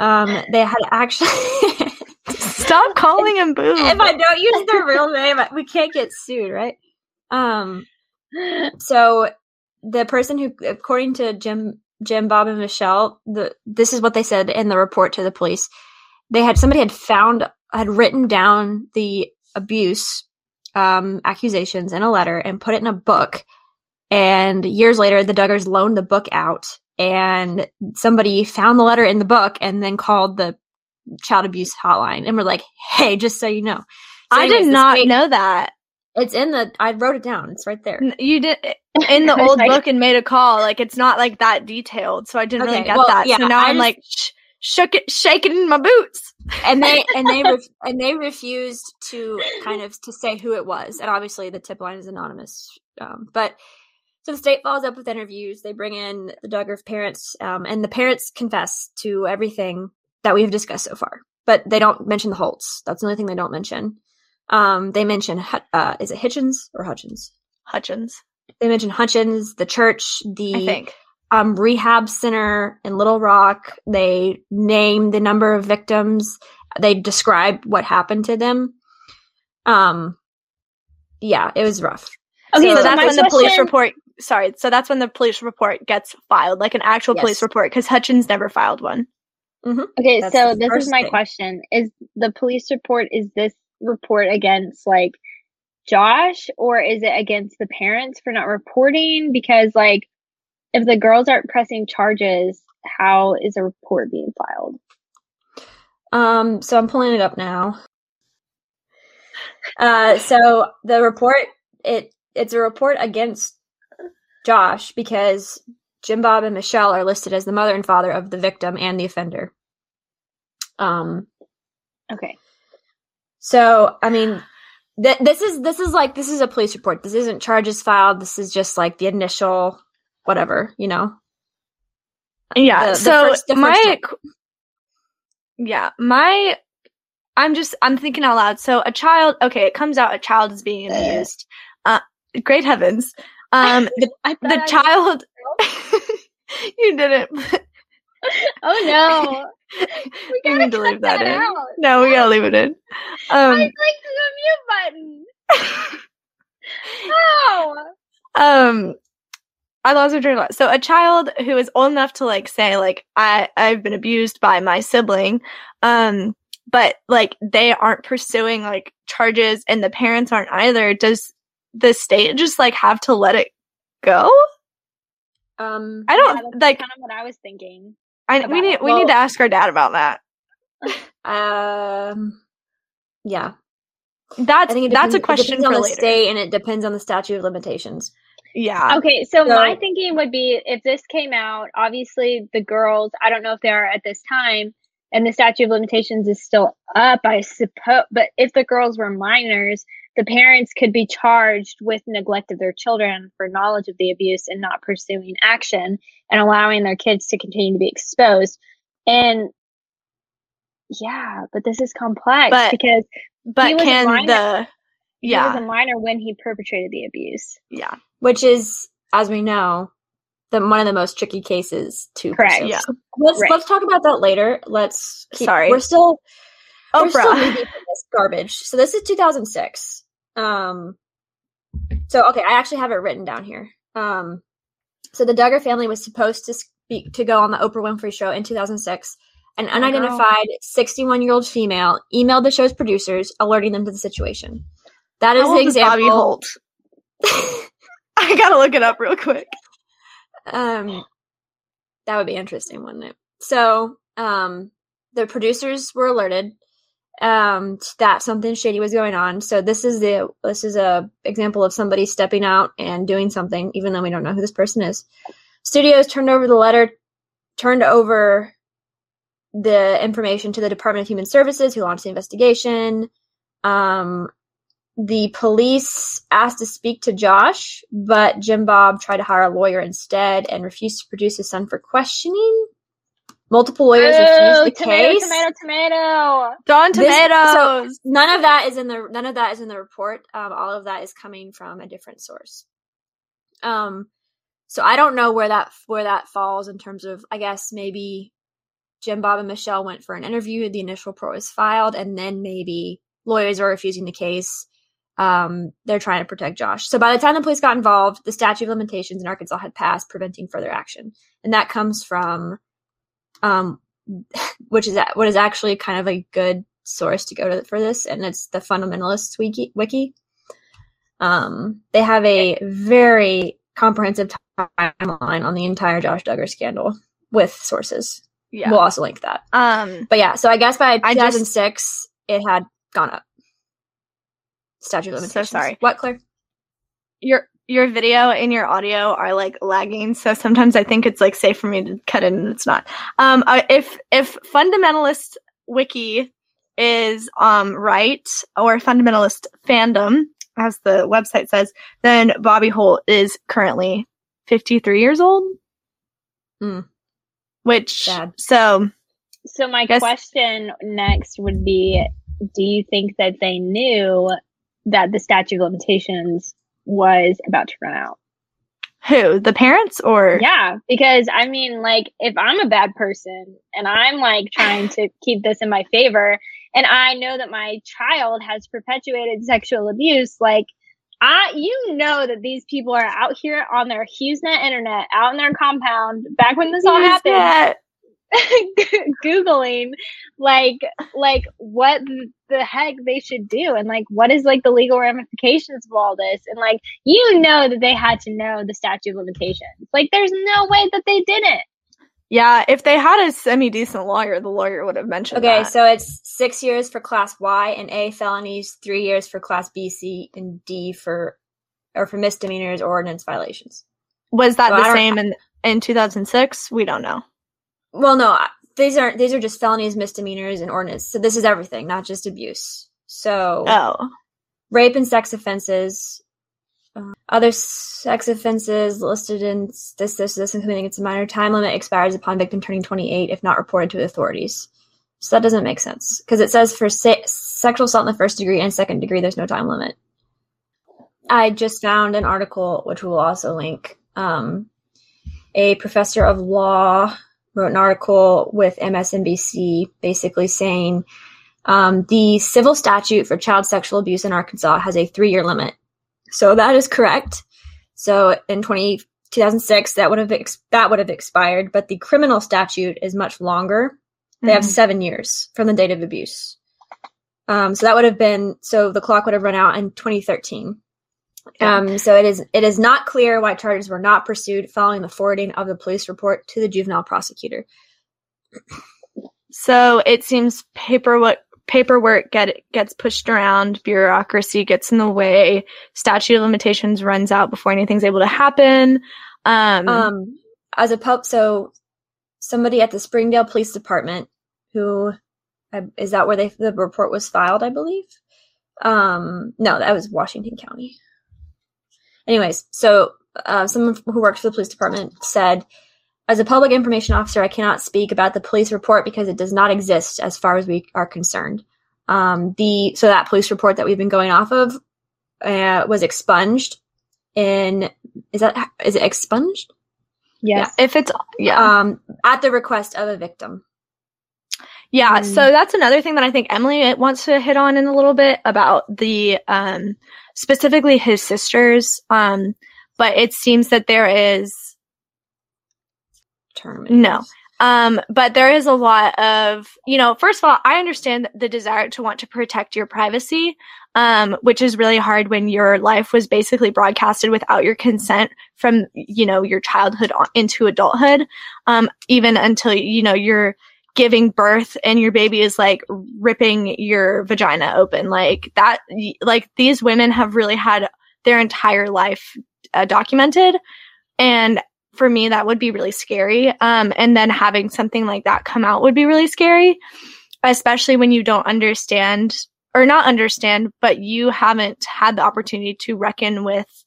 um they had actually Stop calling him boob. if I don't use their real name, we can't get sued, right? Um, so the person who, according to Jim, Jim, Bob, and Michelle, the this is what they said in the report to the police. They had somebody had found had written down the abuse um, accusations in a letter and put it in a book. And years later, the Duggars loaned the book out, and somebody found the letter in the book and then called the child abuse hotline and were like, "Hey, just so you know." So I anyways, did not fake- know that. It's in the. I wrote it down. It's right there. You did in the old book and made a call. Like it's not like that detailed, so I didn't really get well, that. yeah, so now I I'm just- like sh- shook it, shaking in my boots. And they and they ref, and they refused to kind of to say who it was. And obviously, the tip line is anonymous. Um, but so the state follows up with interviews. They bring in the Duggar parents, um, and the parents confess to everything that we've discussed so far. But they don't mention the Holts. That's the only thing they don't mention. Um, they mention uh, is it Hitchens or Hutchens? Hutchens, They mention Hutchens, the church, the I think. Um, rehab center in Little Rock. They name the number of victims. They describe what happened to them. Um, yeah, it was rough. Okay, so So that's my when the police report. Sorry, so that's when the police report gets filed, like an actual Yes. police report, because Hutchens never filed one. Okay, That's so this is my thing. question. Is the police report is this report against like Josh or is it against the parents for not reporting because like if the girls aren't pressing charges, how is a report being filed? Um, so I'm pulling it up now. Uh, so the report it it's a report against Josh because Jim Bob and Michelle are listed as the mother and father of the victim and the offender. Um, Okay. So, I mean, th- this is this is like this is a police report. This isn't charges filed. This is just like the initial whatever, you know. Yeah. The- the so first- my, yeah, my, I'm just, I'm thinking out loud. So a child, okay, it comes out a child is being abused. Uh, great heavens. Um, the, I the child, you didn't. Oh no. We, gotta need to leave that, that in. out. No, we gotta leave it in. I Um, clicked the mute button. Oh. um, I lost my train of thought. So a child who is old enough to like say like I I've been abused by my sibling, um, but like they aren't pursuing like charges and the parents aren't either. Does the state just like have to let it go? Um, I don't that's like. kind of what I was thinking. I we need it. we Well- need to ask our dad about that. um, yeah. That's I that's depends- a question depends for later. state, and it depends on the statute of limitations. Yeah. Okay, so, So- my thinking would be if this came out, obviously the girls, I don't know if they are at this time, and the statute of limitations is still up, I suppose. But if the girls were minors, the parents could be charged with neglect of their children for knowledge of the abuse and not pursuing action and allowing their kids to continue to be exposed. And yeah, but this is complex But- because But he was a can minor. the he yeah was a minor when he perpetrated the abuse. yeah which is, as we know, the one of the most tricky cases to Correct. pursue. Yeah. Let's Right. let's talk about that later. Let's keep, Sorry. we're still we're still knee Oprah. deep in this garbage. So this is 2006. Um, so okay, I actually have it written down here. Um, so the Duggar family was supposed to speak to go on the Oprah Winfrey Show in 2006. An unidentified 61 year old female emailed the show's producers, alerting them to the situation. That is the old Bobye example. Holt? I gotta look it up real quick. Um, that would be interesting, wouldn't it? So, um, the producers were alerted um that something shady was going on. So this is the this is a example of somebody stepping out and doing something, even though we don't know who this person is. Studios turned over the letter, turned over the information to the Department of Human Services, who launched the investigation. Um, the police asked to speak to Josh, but Jim Bob tried to hire a lawyer instead and refused to produce his son for questioning. Multiple lawyers Boo, refused the tomato, case. tomato, tomato. Don This- so- None of that is in the none of that is in the report. Um, all of that is coming from a different source. Um, so I don't know where that where that falls in terms of. I guess maybe Jim Bob and Michelle went for an interview. The initial report was filed, and then maybe lawyers are refusing the case. Um, they're trying to protect Josh. So by the time the police got involved, the statute of limitations in Arkansas had passed, preventing further action, and that comes from, um, which is what is actually kind of a good source to go to for this, and it's the Fundamentalists Wiki. Wiki. Um, they have a very comprehensive timeline on the entire Josh Duggar scandal with sources. Yeah. We'll also link that. um. But yeah, so I guess by I just- 2006, it had gone up. Statute of So sorry. What, Claire? Your your video and your audio are like lagging, so sometimes I think it's like safe for me to cut in, and it's not. Um. uh, If if fundamentalist wiki is um right or fundamentalist fandom, as the website says, then Bobye Holt is currently fifty three years old. Hmm. Which Sad. so So my Guess- question next would be: Do you think that they knew that the statute of limitations was about to run out? who the parents or Yeah, because I mean, like, if I'm a bad person and I'm like trying to keep this in my favor, and I know that my child has perpetuated sexual abuse, like, I, you know that these people are out here on their HughesNet internet, out in their compound, back when this all happened? googling like like what the heck they should do and like what is like the legal ramifications of all this and like you know that they had to know the statute of limitations like there's no way that they didn't Yeah, if they had a semi decent lawyer, the lawyer would have mentioned Okay, that. so it's six years for Class Y and A felonies, three years for Class B, C, and D for or for misdemeanors or ordinance violations. was that so the same in in 2006? We don't know. Well, no, these aren't. These are just felonies, misdemeanors, and ordinance. So this is everything, not just abuse. So Oh, rape and sex offenses. Uh, other sex offenses listed in this, this, this, and committing against a minor time limit expires upon victim turning 28 if not reported to authorities. So that doesn't make sense because it says for se- sexual assault in the first degree and second degree, there's no time limit. I just found an article which we will also link. Um, a professor of law, wrote an article with MSNBC basically saying um, the civil statute for child sexual abuse in Arkansas has a three year limit. So that is correct. So in 20, 2006, that would have ex- that would have expired, but the criminal statute is much longer. They have Mhm. seven years from the date of abuse. Um, so that would have been so the clock would have run out in 2013. Um, so it is it is not clear why charges were not pursued following the forwarding of the police report to the juvenile prosecutor. So it seems paperwork paperwork get gets pushed around, bureaucracy gets in the way, statute of limitations runs out before anything's able to happen. Um, Um, as a pup, so somebody at the Springdale Police Department, who is that where they the report was filed? I believe. Um, no, that was Washington County. Anyways, so uh, someone who works for the police department said, "As a public information officer, I cannot speak about the police report because it does not exist as far as we are concerned." Um, the so that police report that we've been going off of uh, was expunged in is that is it expunged? Yes. if it's yeah, um, at the request of a victim. Yeah, Mm. so that's another thing that I think Emily wants to hit on in a little bit about the um specifically his sisters. Um but it seems that there is Term. No. um but there is a lot of, you know, first of all, I understand the desire to want to protect your privacy, um which is really hard when your life was basically broadcasted without your consent from, you know, your childhood into adulthood. Um even until you know you're giving birth and your baby is like ripping your vagina open. Like that like these women have really had their entire life uh, documented. And for me that would be really scary. Um and then having something like that come out would be really scary especially when you don't understand or not understand but you haven't had the opportunity to reckon with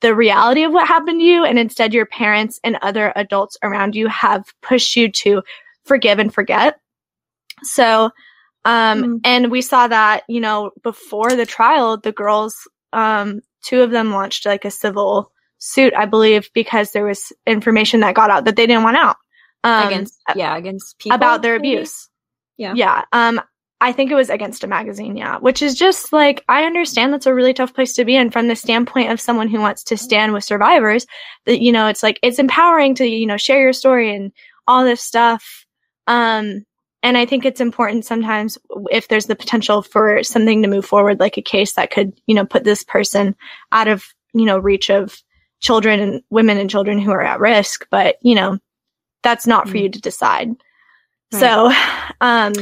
the reality of what happened to you. And instead your parents and other adults around you have pushed you to forgive and forget. So, um, Mm. and we saw that, you know, before the trial, the girls, um, two of them launched like a civil suit, I believe, because there was information that got out that they didn't want out. Um, against yeah against people about their maybe? abuse. Yeah. Yeah. Um, I think it was against a magazine, yeah, which is just like, I understand that's a really tough place to be in from the standpoint of someone who wants to stand with survivors. That, you know, it's like, it's empowering to, you know, share your story and all this stuff. Um, and I think it's important sometimes if there's the potential for something to move forward, like a case that could, you know, put this person out of, you know, reach of children and women and children who are at risk. But, you know, that's not for Mm. you to decide. Right. So, um,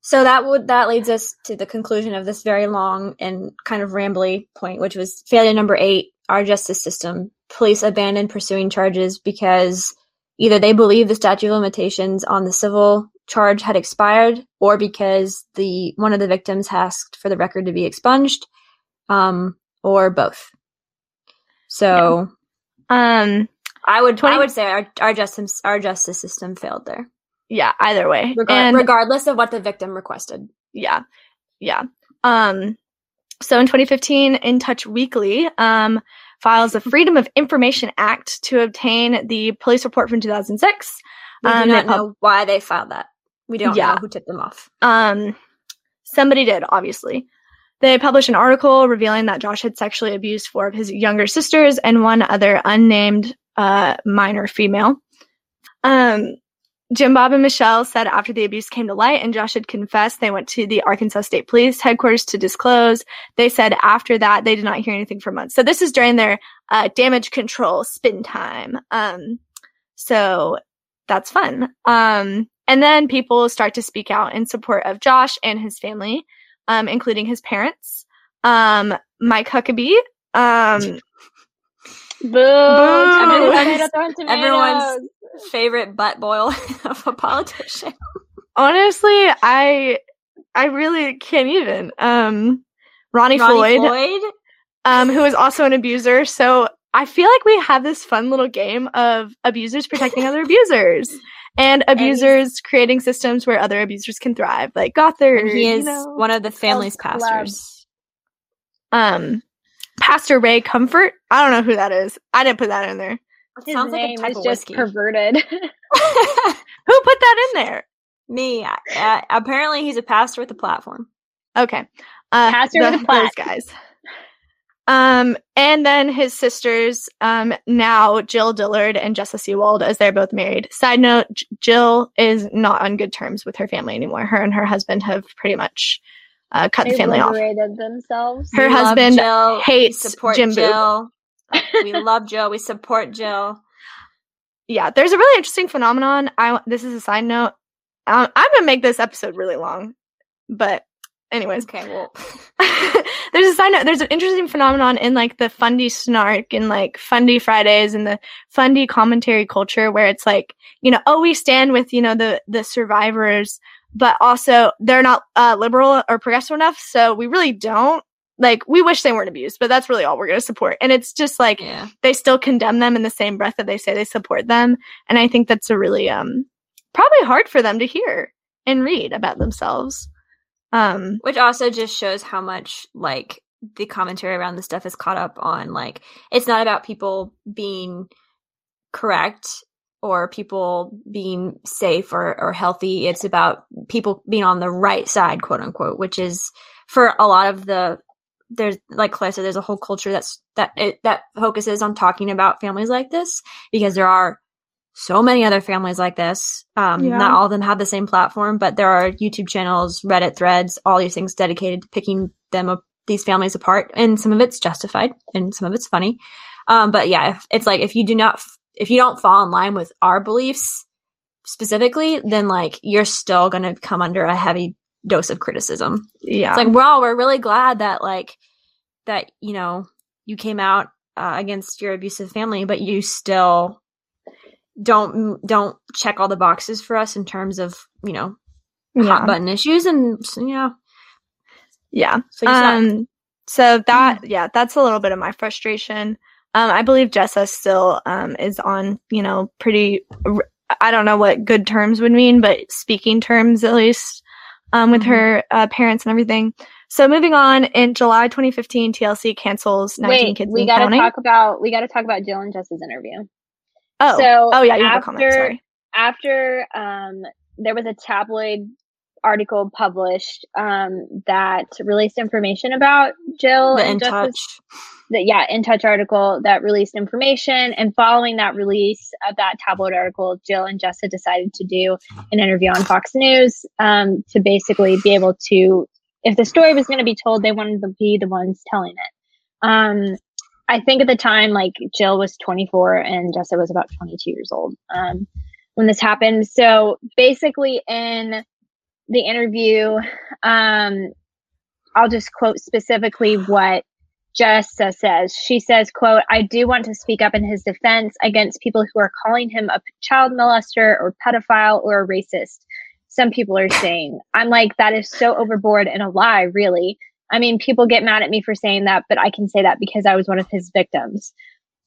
So that would that leads us to the conclusion of this very long and kind of rambly point, which was failure number eight: our justice system. Police abandoned pursuing charges because either they believe the statute of limitations on the civil charge had expired, or because the one of the victims asked for the record to be expunged, um, or both. So um, I would 20 I would say our our justice our justice system failed there, yeah, either way. Regar- and regardless of what the victim requested. yeah, yeah. Um, so in 2015, In Touch Weekly um, files a Freedom of Information Act to obtain the police report from 2006. We Um, do not pub- know why they filed that. We don't Yeah. know who tipped them off. Um, somebody did, obviously. They published an article revealing that Josh had sexually abused four of his younger sisters and one other unnamed uh, minor female. Um, Jim Bob and Michelle said after the abuse came to light and Josh had confessed, they went to the Arkansas State Police headquarters to disclose. They said after that they did not hear anything for months. So this is during their uh, damage control spin time. Um, so that's fun. Um, and then people start to speak out in support of Josh and his family, um, including his parents. Um, Mike Huckabee. Um, Boo! Everyone's- Tomato, throwing tomatoes. everyone's- Favorite butt boil of a politician. honestly, I, I really can't even. Um, Ronnie, Ronnie Floyd, Floyd. um, who is also an abuser. So I feel like we have this fun little game of abusers protecting other abusers. And abusers creating systems where other abusers can thrive, like Gothard. And he you is know. one of the family's Club. pastors. um Pastor Ray Comfort. I don't know who that is. I didn't put that in there. His Sounds like a name type is of just whiskey. perverted. Who put that in there? Me. Uh, apparently, he's a pastor with a platform. Okay. Uh, Pastor the- with a plat. those guys. Um, and then his sisters, um, now Jill Dillard and Jessa Seewald, as they're both married. Side note: J- Jill is not on good terms with her family anymore. Her and her husband have pretty much uh, cut the They family off. liberated themselves. Her We husband Jill. hates we support Jim Boob. Jill. we love Jill. We support Jill. Yeah, there's a really interesting phenomenon. I this is a side note. Um, I'm gonna make this episode really long, but anyways, Okay, well, there's a side note. There's an interesting phenomenon in like the fundy snark and like fundy Fridays and the fundy commentary culture where it's like, you know, oh, we stand with, you know, the, the survivors, but also they're not uh, liberal or progressive enough. So we really don't like, we wish they weren't abused, but that's really all we're going to support. And it's just like, yeah. they still condemn them in the same breath that they say they support them. And I think that's a really, um, probably hard for them to hear and read about themselves. Um, Which also just shows how much like the commentary around this stuff is caught up on like it's not about people being correct or people being safe or, or healthy. It's about people being on the right side, quote unquote, which is for a lot of the there's like Claire said, there's a whole culture that's that it, that focuses on talking about families like this because there are so many other families like this. Um, Yeah. Not all of them have the same platform, but there are YouTube channels, Reddit threads, all these things dedicated to picking them up, these families apart. And some of it's justified and some of it's funny. Um, but yeah, if, it's like if you do not, if you don't fall in line with our beliefs specifically, then like you're still going to come under a heavy dose of criticism. yeah. It's like, well, we're really glad that like that you know you came out uh, against your abusive family, but you still don't don't check all the boxes for us in terms of you know yeah. hot button issues and you know Yeah. so. Um, so that, yeah, that's a little bit of my frustration. Um, I believe Jessa still, um, is on, you know, pretty, I don't know what good terms would mean, but speaking terms at least, um, with Mhm. her, uh, parents and everything. So moving on, in July 2015, TLC cancels 19 Wait, Kids we gotta Counting. talk about we gotta talk about Jill and Jess's interview. oh, so oh yeah, you have a comment, after- sorry. After um, there was a tabloid article published um, that released information about Jill the and in Jess's touch. the yeah in touch article that released information and following that release of that tabloid article jill and jessa decided to do an interview on fox news um, to basically be able to if the story was going to be told they wanted to be the ones telling it. Um, i think at the time like jill was 24 and jessa was about 22 years old um, when this happened. So basically in the interview um, i'll just quote specifically what Jessa says, she says, quote, I do want to speak up in his defense against people who are calling him a child molester or pedophile or a racist. Some people are saying, I'm like, that is so overboard and a lie, really. I mean, people get mad at me for saying that, but I can say that because I was one of his victims.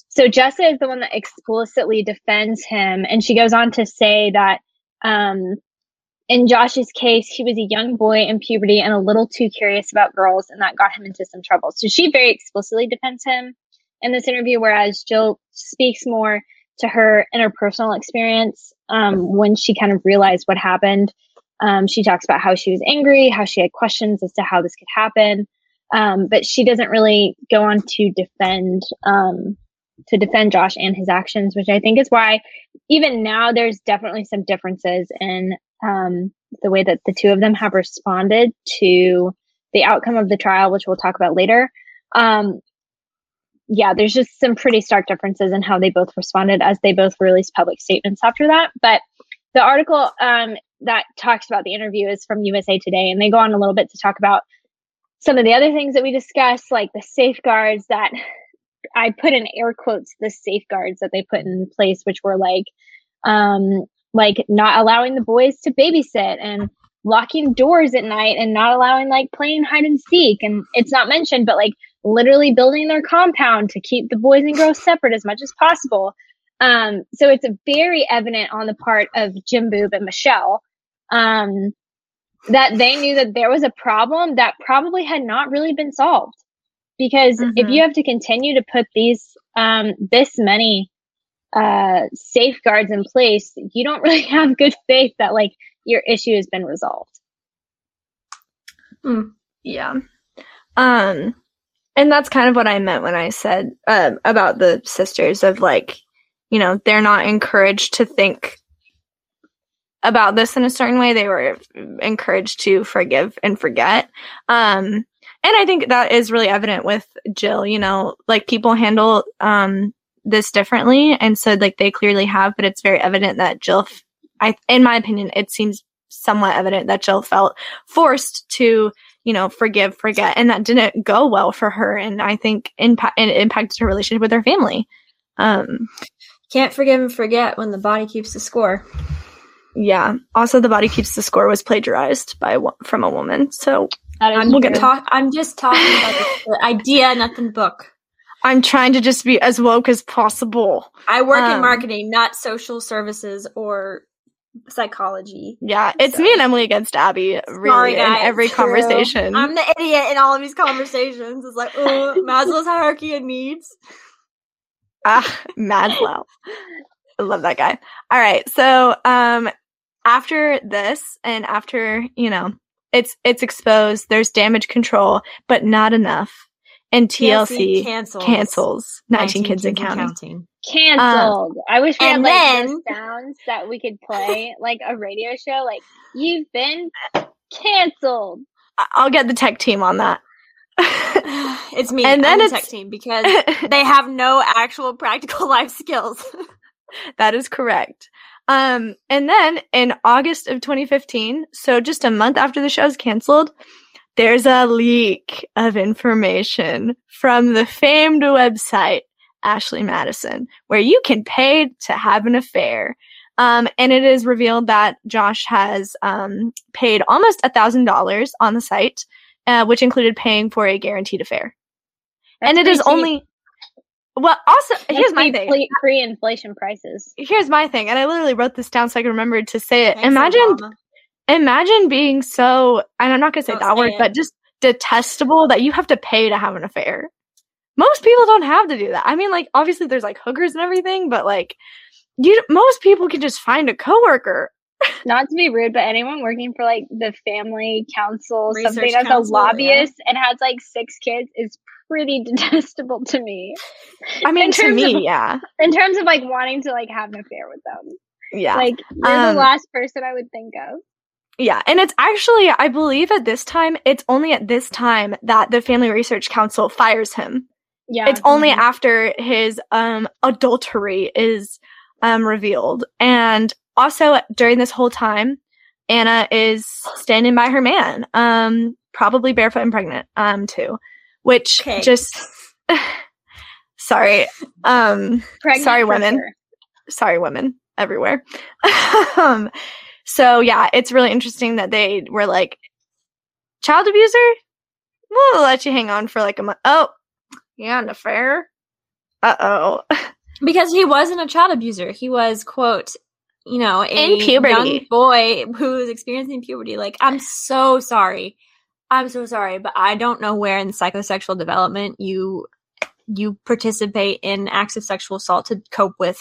So Jessa is the one that explicitly defends him. And she goes on to say that, um, in Josh's case, he was a young boy in puberty and a little too curious about girls, and that got him into some trouble. So she very explicitly defends him in this interview, whereas Jill speaks more to her interpersonal experience um, when she kind of realized what happened. Um, she talks about how she was angry, how she had questions as to how this could happen, um, but she doesn't really go on to defend um, to defend Josh and his actions, which I think is why even now there's definitely some differences in um, the way that the two of them have responded to the outcome of the trial, which we'll talk about later. Um, yeah, there's just some pretty stark differences in how they both responded as they both released public statements after that. But the article um, that talks about the interview is from USA Today, and they go on a little bit to talk about some of the other things that we discussed, like the safeguards that I put in air quotes, the safeguards that they put in place, which were like, um, like not allowing the boys to babysit and locking doors at night and not allowing like playing hide and seek. And it's not mentioned, but like literally building their compound to keep the boys and girls separate as much as possible. Um, so it's very evident on the part of Jim Boob and Michelle, um, that they knew that there was a problem that probably had not really been solved. Because if Mhm. you have to continue to put these, um, this many uh, safeguards in place, you don't really have good faith that like your issue has been resolved. Yeah. Um and that's kind of what I meant when I said uh, about the sisters of like, you know, they're not encouraged to think about this in a certain way. They were encouraged to forgive and forget. Um and I think that is really evident with Jill, you know, like people handle um this differently and so like they clearly have, but it's very evident that Jill f- I in my opinion, it seems somewhat evident that Jill felt forced to you know, forgive, forget, and that didn't go well for her, and I think impact it impacted her relationship with her family. Um, Can't forgive and forget when the body keeps the score. yeah. Also, the body keeps the score was plagiarized by from a woman, so I'm, We'll get talk- I'm just talking about the, the idea, not the book. I'm trying to just be as woke as possible. I work in Um, marketing, not social services or psychology. Yeah, it's So- me and Emily against Abby, really, Sorry, in every conversation. I'm the idiot in all of these conversations. It's like, oh, Maslow's hierarchy of needs. Ah, Maslow. I love that guy. All right. So, um, after this and after, you know, it's, it's exposed, there's damage control, but not enough. And TLC, cancels. cancels 19, kids, and counting. counting. Canceled. I wish we had and like then- sounds that we could play, like a radio show. Like you've been canceled. I- I'll get the tech team on that. it's me. And And then then I'm the it's- tech team because they have no actual practical life skills. that is correct. Um, and then in August of 2015, so just a month after the show's canceled, there's a leak of information from the famed website Ashley Madison, where you can pay to have an affair. Um, and it is revealed that Josh has um, paid almost a thousand dollars on the site, uh, which included paying for a guaranteed affair. That's and it is cheap. only well. Also, here's my thing Pre inflation prices. here's my thing, and I literally wrote this down so I can remember to say it. Thanks, imagine, Obama. Imagine being so, and I'm not gonna say Don't that word, but just detestable that you have to pay to have an affair. Most people don't have to do that. I mean, like obviously there's like hookers and everything, but like you, most people can just find a coworker. Not to be rude, but anyone working for like the family council, Research something as council, a lobbyist and has like six kids is pretty detestable to me. I mean, to me, of- yeah, In terms of like wanting to like have an affair with them. yeah. Like you're Um, the last person I would think of. Yeah, and it's actually, I believe at this time, it's only at this time that the Family Research Council fires him. Yeah. It's only mhm. after his um adultery is um revealed. And also during this whole time, Anna is standing by her man, um, probably barefoot and pregnant, um, too. Which Okay. just sorry. Um Pregnant sorry, women. sorry women everywhere um so yeah it's really interesting that they were like child abuser we'll let you hang on for like a month oh yeah an affair uh-oh because he wasn't a child abuser. He was, quote, you know, a In puberty. young boy who was experiencing puberty. Like, I'm so sorry. I'm so sorry, but I don't know where in psychosexual development you you participate in acts of sexual assault to cope with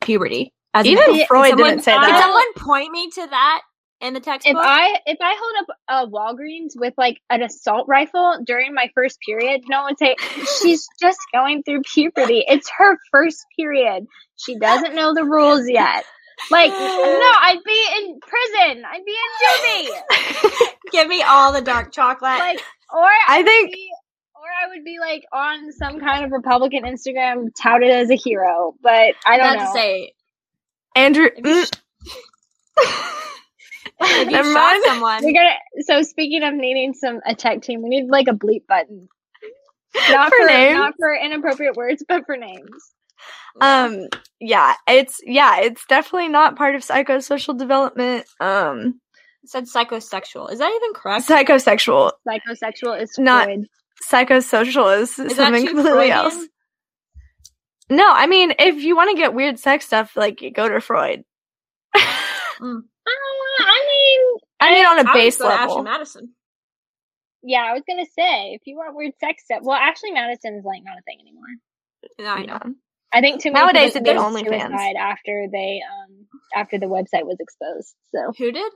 puberty. As even adult. Freud someone- didn't say can Can someone point me to that in the textbook? If I if I hold up a Walgreens with like an assault rifle during my first period, no one would say she's just going through puberty. It's her first period. She doesn't know the rules yet. Like no, I'd be in prison. I'd be in juvie. Give me all the dark chocolate. Like or I would think- be, or I would be like on some kind of Republican Instagram touted as a hero, but I don't Not know. to say andrew mm. if you Never shot someone. We're gonna. So speaking of needing some a tech team, we need like a bleep button. Not For for, names? not for inappropriate words, but for names. um yeah it's yeah it's definitely not part of psychosocial development um It said psychosexual. Is that even correct? psychosexual Psychosexual is Not- Freud. psychosocial is, Is something completely Freudian? else No, I mean, if you want to get weird sex stuff, like go to Freud. Uh, I mean, I mean, on a I would base go to Ashley level. Madison. yeah, I was gonna say if you want weird sex stuff. Well, Ashley Madison is like not a thing anymore. No, I know. I think too many Nowadays, people it's committed OnlyFans. suicide after they um after the website was exposed. So Who did?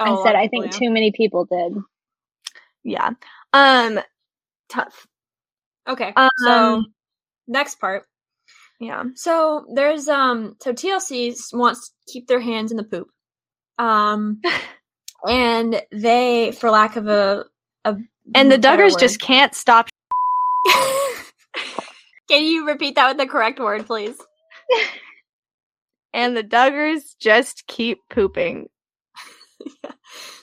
Oh, a I lot said I think yeah. too many people did. Yeah. Um, tough. Okay. Um, so next part. Yeah. So there's um so TLC wants to keep their hands in the poop. Um and they for lack of a, a And the Duggars word- just can't stop. Can you repeat that with the correct word, please? And the Duggars just keep pooping.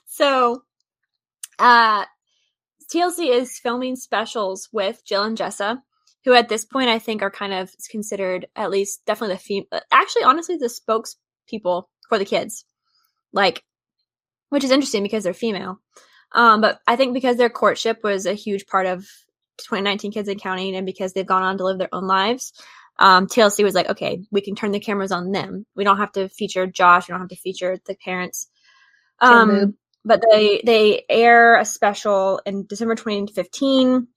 So uh TLC is filming specials with Jill and Jessa, who at this point I think are kind of considered at least definitely the fem- actually honestly the spokespeople for the kids. Like which is interesting because they're female. Um but I think because their courtship was a huge part of 2019 Kids and Counting and because they've gone on to live their own lives, um TLC was like, okay, we can turn the cameras on them. We don't have to feature Josh, we don't have to feature the parents. Um but they they air a special in December 2015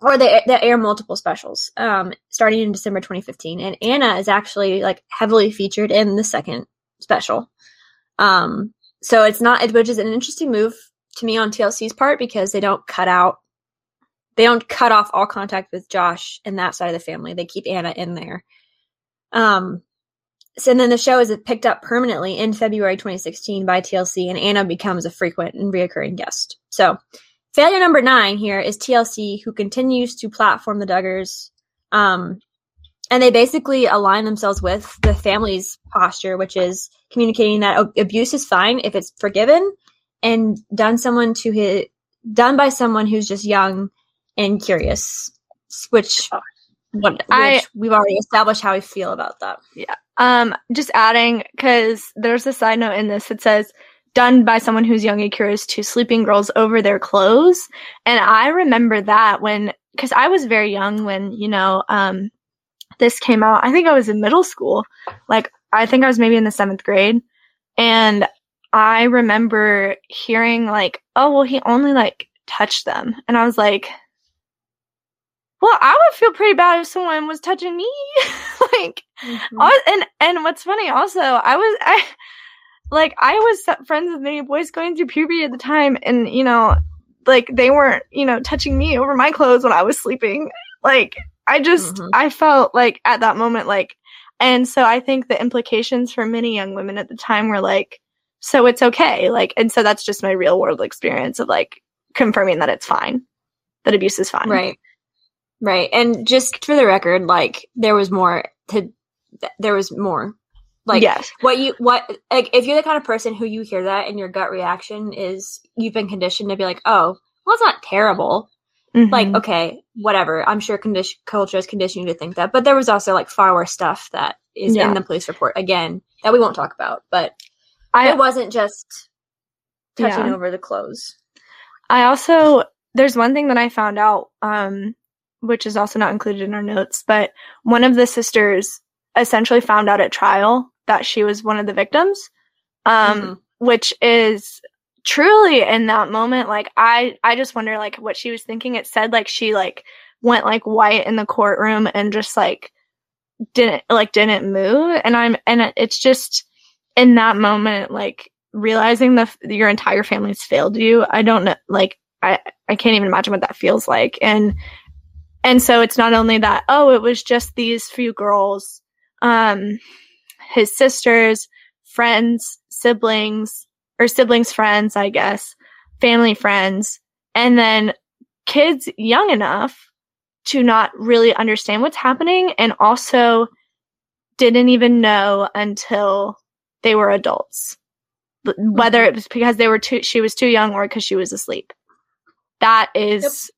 or they they air multiple specials um starting in December 2015 and Anna is actually like heavily featured in the second special. Um so it's not it- which is an interesting move to me on TLC's part because they don't cut out they don't cut off all contact with Josh and that side of the family. They keep Anna in there. Um so and then the show is picked up permanently in February 2016 by TLC, and Anna becomes a frequent and reoccurring guest. So, failure number nine here is TLC, who continues to platform the Duggars, um, and they basically align themselves with the family's posture, which is communicating that abuse is fine if it's forgiven and done someone to his done by someone who's just young and curious, which. What, which I- we've already established how we feel about that. Yeah. Um, just adding because there's a side note in this. that says done by someone who's young and curious to sleeping girls over their clothes, and I remember that when because I was very young when you know um this came out. I think I was in middle school. Like I think I was maybe in the seventh grade, and I remember hearing like, oh well, he only like touched them, and I was like. Well, I would feel pretty bad if someone was touching me. like, Mm-hmm. And and what's funny also, I was I like I was friends with many boys going through puberty at the time, and you know, like they weren't you know touching me over my clothes when I was sleeping. Like I just Mhm. I felt like at that moment like, and so I think the implications for many young women at the time were like, so it's okay, like, and so that's just my real world experience of like confirming that it's fine, that abuse is fine, Right. Right. And just for the record, like there was more to th- there was more. Like yes, what you what like if you're the kind of person who you hear that and your gut reaction is you've been conditioned to be like, "Oh, well it's not terrible." Like, Mhm. okay, whatever. I'm sure condition culture has conditioned you to think that, but there was also like far worse stuff that is Yeah. in the police report again that we won't talk about, but I it wasn't just touching Yeah. over the clothes. I also there's one thing that I found out, um, which is also not included in our notes, but one of the sisters essentially found out at trial that she was one of the victims, um, Mhm. which is truly in that moment, like I I just wonder like what she was thinking. It said like she like went like white in the courtroom and just like didn't like didn't move, and I'm and it's just in that moment like realizing the your entire family's failed you. I don't know like I I can't even imagine what that feels like. And and so it's not only that oh it was just these few girls, um, his sisters, friends, siblings or siblings friends I guess, family friends, and then kids young enough to not really understand what's happening and also didn't even know until they were adults. Whether it was because they were too she was too young or because she was asleep. That is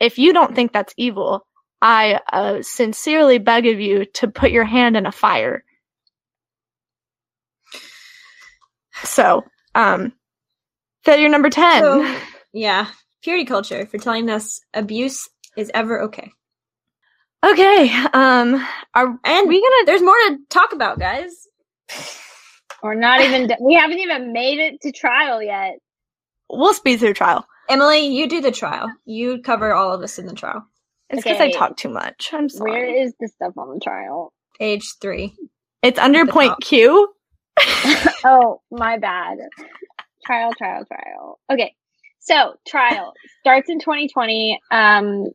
if you don't think that's evil i uh, sincerely beg of you to put your hand in a fire so um failure number 10 So, yeah, purity culture for telling us abuse is ever okay. okay um are And we gonna there's more to talk about, guys. Or not even. we haven't even made it to trial yet. we'll speed through trial Emily, you do the trial. You cover all of us in the trial. It's because I talk too much. I'm sorry. Where is the stuff on the trial? Age three. it's under the point top. Q. oh, my bad. Trial, trial, trial. Okay. So, trial starts in 2020. Um,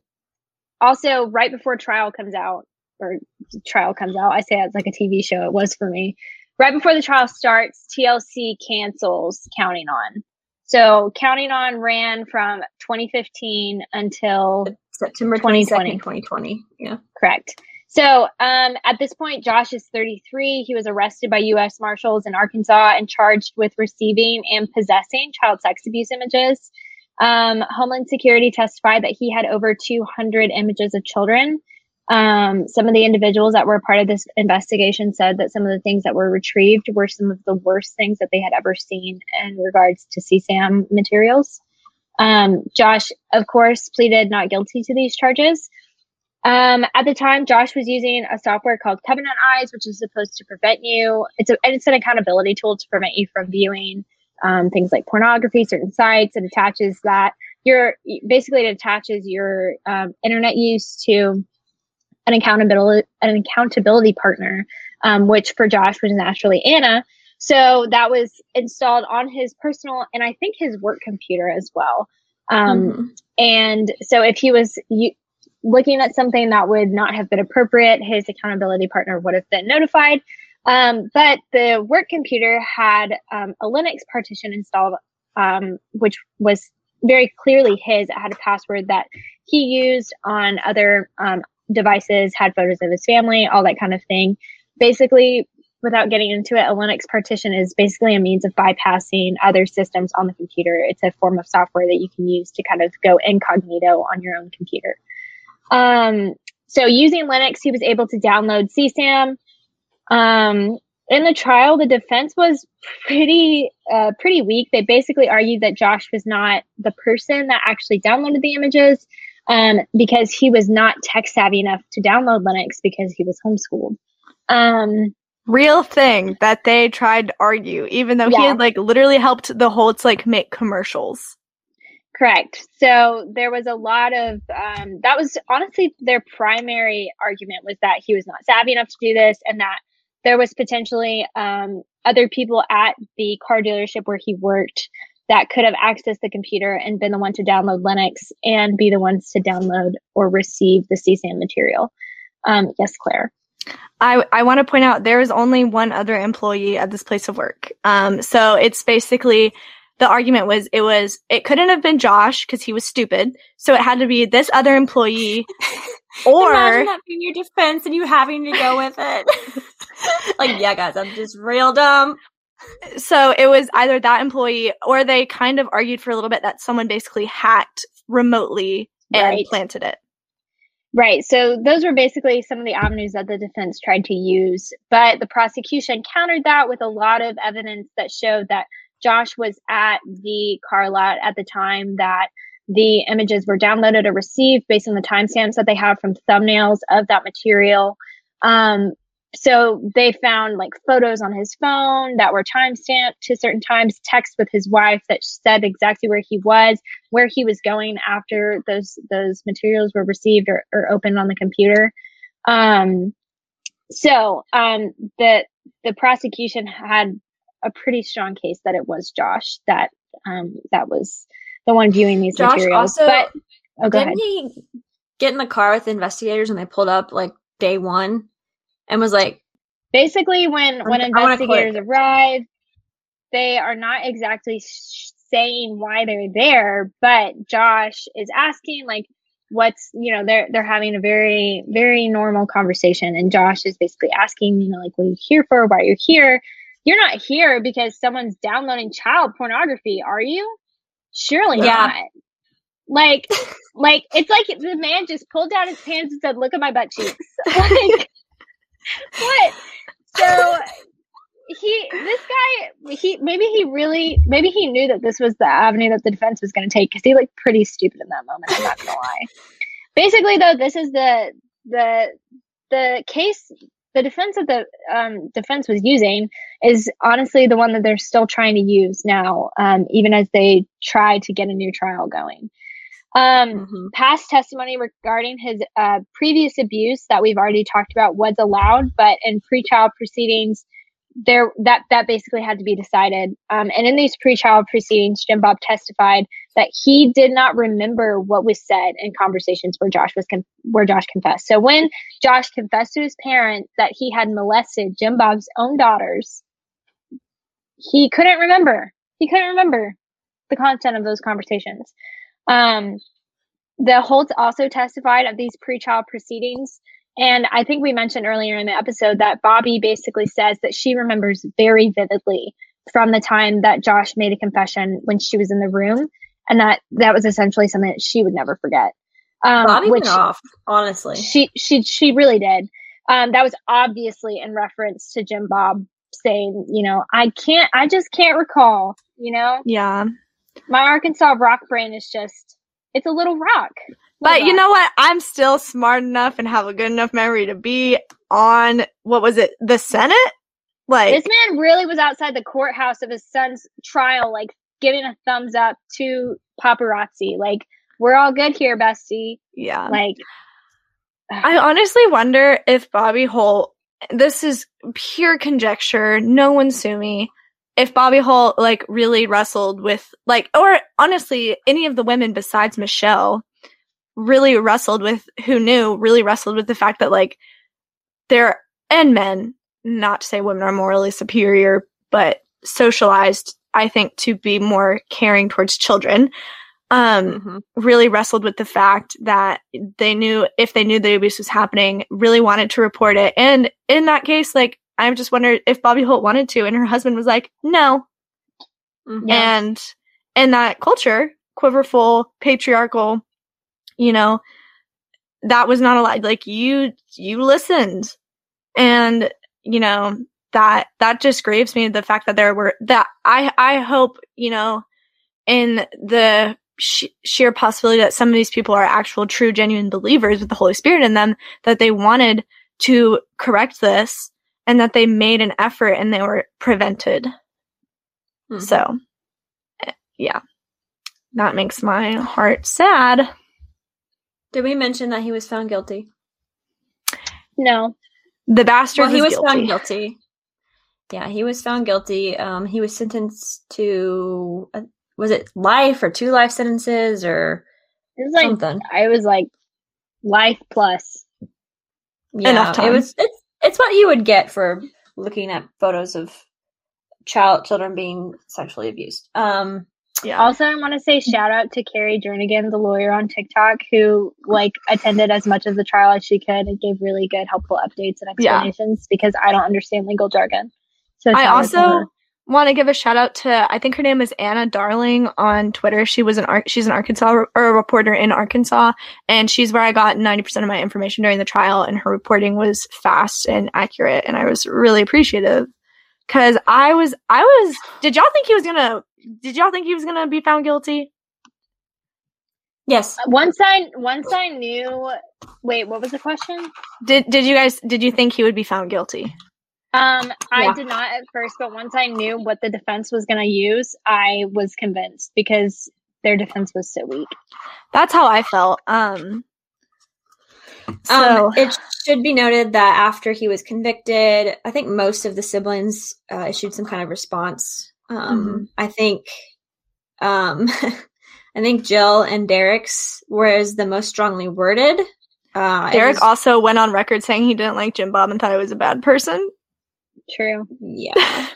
also, right before trial comes out, or trial comes out, I say it's like a TV show. It was for me. Right before the trial starts, TLC cancels Counting On. So, Counting On ran from 2015 until September 2020. 2020. Yeah. Correct. So um, at this point, Josh is 33. He was arrested by U.S. Marshals in Arkansas and charged with receiving and possessing child sex abuse images. Um, Homeland Security testified that he had over 200 images of children. Um, some of the individuals that were part of this investigation said that some of the things that were retrieved were some of the worst things that they had ever seen in regards to CSAM materials. Um, Josh, of course, pleaded not guilty to these charges. Um, at the time, Josh was using a software called Covenant Eyes, which is supposed to prevent you. It's a, and it's an accountability tool to prevent you from viewing um, things like pornography, certain sites. It attaches that your basically it attaches your um, internet use to an accountability an accountability partner, um, which for Josh was naturally Anna. So that was installed on his personal and I think his work computer as well. Um, Mhm. and so if he was you, looking at something that would not have been appropriate, his accountability partner would have been notified. Um, but the work computer had um, a Linux partition installed, um, which was very clearly his. It had a password that he used on other um, devices, had photos of his family, all that kind of thing. Basically, without getting into it, a Linux partition is basically a means of bypassing other systems on the computer. It's a form of software that you can use to kind of go incognito on your own computer. Um, so using Linux, he was able to download CSAM. Um, in the trial, the defense was pretty uh, pretty weak. They basically argued that Josh was not the person that actually downloaded the images um, because he was not tech savvy enough to download Linux because he was homeschooled. Um, Real thing that they tried to argue, even though he had like literally helped the Holts like make commercials. Correct. So there was a lot of um, that was honestly their primary argument was that he was not savvy enough to do this, and that there was potentially um, other people at the car dealership where he worked that could have accessed the computer and been the one to download Linux and be the ones to download or receive the CSAM material. Um, yes, Claire. I, I want to point out there is only one other employee at this place of work. Um, so it's basically the argument was it was it couldn't have been Josh because he was stupid. So it had to be this other employee, or Imagine that being your defense and you having to go with it. like, yeah, guys, I'm just real dumb. so it was either that employee or they kind of argued for a little bit that someone basically hacked remotely and planted it. Right. So those were basically some of the avenues that the defense tried to use. But the prosecution countered that with a lot of evidence that showed that Josh was at the car lot at the time that the images were downloaded or received based on the timestamps that they have from thumbnails of that material. Um, so they found like photos on his phone that were timestamped to certain times, text with his wife that said exactly where he was, where he was going after those those materials were received or, or opened on the computer. Um, so um, the the prosecution had a pretty strong case that it was Josh that um, that was the one viewing these Josh materials. also but oh, didn't he get in the car with the investigators when they pulled up like day one and was like, basically when when investigators arrive they are not exactly sh- saying why they're there but josh is asking like what's you know they're they're having a very very normal conversation and josh is basically asking you know like what are you here for? Why are you here? You're not here because someone's downloading child pornography are you? Surely Yeah. not. Like like it's like the man just pulled down his pants and said look at my butt cheeks. Like what? So he this guy he maybe he really maybe he knew that this was the avenue that the defense was going to take because he looked pretty stupid in that moment i'm not gonna lie. Basically though this is the the the case the defense that the um, defense was using is honestly the one that they're still trying to use now um, even as they try to get a new trial going Um, Mhm. past testimony regarding his uh, previous abuse that we've already talked about was allowed, but in pretrial proceedings, there that that basically had to be decided. Um, and in these pretrial proceedings, Jim Bob testified that he did not remember what was said in conversations where Josh was con- where Josh confessed. So when Josh confessed to his parents that he had molested Jim Bob's own daughters, he couldn't remember. He couldn't remember the content of those conversations. Um, the Holts also testified of these pretrial proceedings. And I think we mentioned earlier in the episode that Bobye basically says that she remembers very vividly from the time that Josh made a confession when she was in the room, and that that was essentially something that she would never forget. Um, Bobye which went off, honestly. she she she really did. Um, that was obviously in reference to Jim Bob saying, you know, I can't, I just can't recall. You know, Yeah. My Arkansas rock brain is just, it's a little rock. But you know what? I'm still smart enough and have a good enough memory to be on what was it? The Senate? Like this man really was outside the courthouse of his son's trial, like giving a thumbs up to paparazzi. Like, we're all good here, bestie. yeah. Like, I honestly wonder if Bobye Holt this is pure conjecture, no one sue me. If Bobye Holt like really wrestled with like or honestly any of the women besides Michelle really wrestled with who knew really wrestled with the fact that like there and men not to say women are morally superior but socialized I think to be more caring towards children um Mhm. really wrestled with the fact that they knew if they knew the abuse was happening, really wanted to report it. And in that case, like, I just wondered if Bobye Holt wanted to, and her husband was like, no. Mhm. And in that culture, quiverful, patriarchal, you know, that was not allowed. Like, you, you listened. And, you know, that, that just graves me the fact that there were, that I, I hope, you know, in the sh- sheer possibility that some of these people are actual, true, genuine believers with the Holy Spirit in them, that they wanted to correct this and that they made an effort and they were prevented. Mhm. So, eh, yeah, that makes my heart sad. Did we mention that he was found guilty? no. The bastard well, he was was found guilty. guilty. Yeah, he was found guilty. Um, he was sentenced to uh, was it life or two life sentences or It was like, something? I was like, life plus. Yeah, Enough time. It was. It's it's what you would get for looking at photos of child children being sexually abused. Um, Yeah. Also, I want to say shout out to Carrie Jernigan, the lawyer on TikTok, who like attended as much of the trial as she could and gave really good, helpful updates and Yeah. explanations because I don't understand legal jargon. So I shout out to also her. Want to give a shout out to I think her name is Anna Darling on Twitter. She was an Ar- she's an Arkansas or a reporter in Arkansas, and she's where I got ninety percent of my information during the trial. And her reporting was fast and accurate, and I was really appreciative because I was I was. Did y'all think he was gonna? Did y'all think he was gonna be found guilty? yes, uh, once I once I knew. Wait, what was the question? Did Did you guys? Did you think he would be found guilty? Um, I did not at first, but once I knew what the defense was going to use, I was convinced because their defense was so weak. That's how I felt. Um. So Um, it should be noted that after he was convicted, I think most of the siblings uh, issued some kind of response. Um, I think, um, I think Jill and Derick's was the most strongly worded. Uh, Derick was- also went on record saying he didn't like Jim Bob and thought he was a bad person. True. yeah.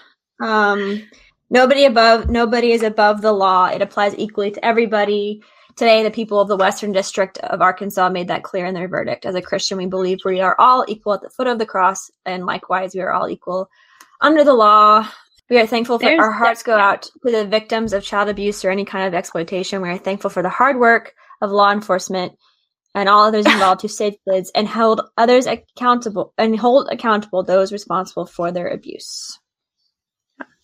um, nobody above, nobody is above the law. It applies equally to everybody. Today, the people of the Western District of Arkansas made that clear in their verdict. As a Christian, we believe we are all equal at the foot of the cross, and likewise, we are all equal under the law. We are thankful for There's our hearts go out to the victims of child abuse or any kind of exploitation. We are thankful for the hard work of law enforcement and all others involved who saved kids and held others accountable and hold accountable those responsible for their abuse.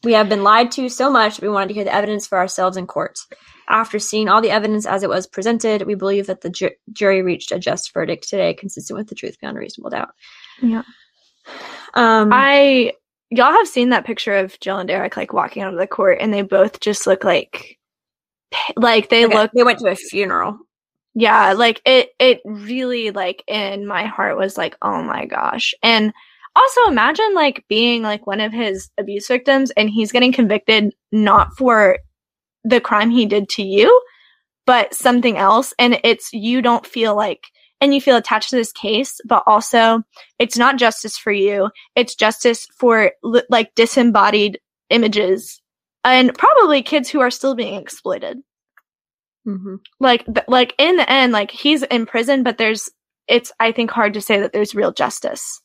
We have been lied to so much we wanted to hear the evidence for ourselves in court. After seeing all the evidence as it was presented, we believe that the ju- jury reached a just verdict today, consistent with the truth beyond reasonable doubt. Yeah. Um, I y'all have seen that picture of Jill and Derick like walking out of the court, and they both just look like like they okay, look They went to a funeral. Yeah, like it it really like in my heart was like, "Oh my gosh." And also imagine like being like one of his abuse victims and he's getting convicted not for the crime he did to you, but something else and it's you don't feel like and you feel attached to this case, but also it's not justice for you. It's justice for li- like disembodied images and probably kids who are still being exploited. Mm-hmm. Like, like in the end, like he's in prison, but there's, it's, I think, hard to say that there's real justice.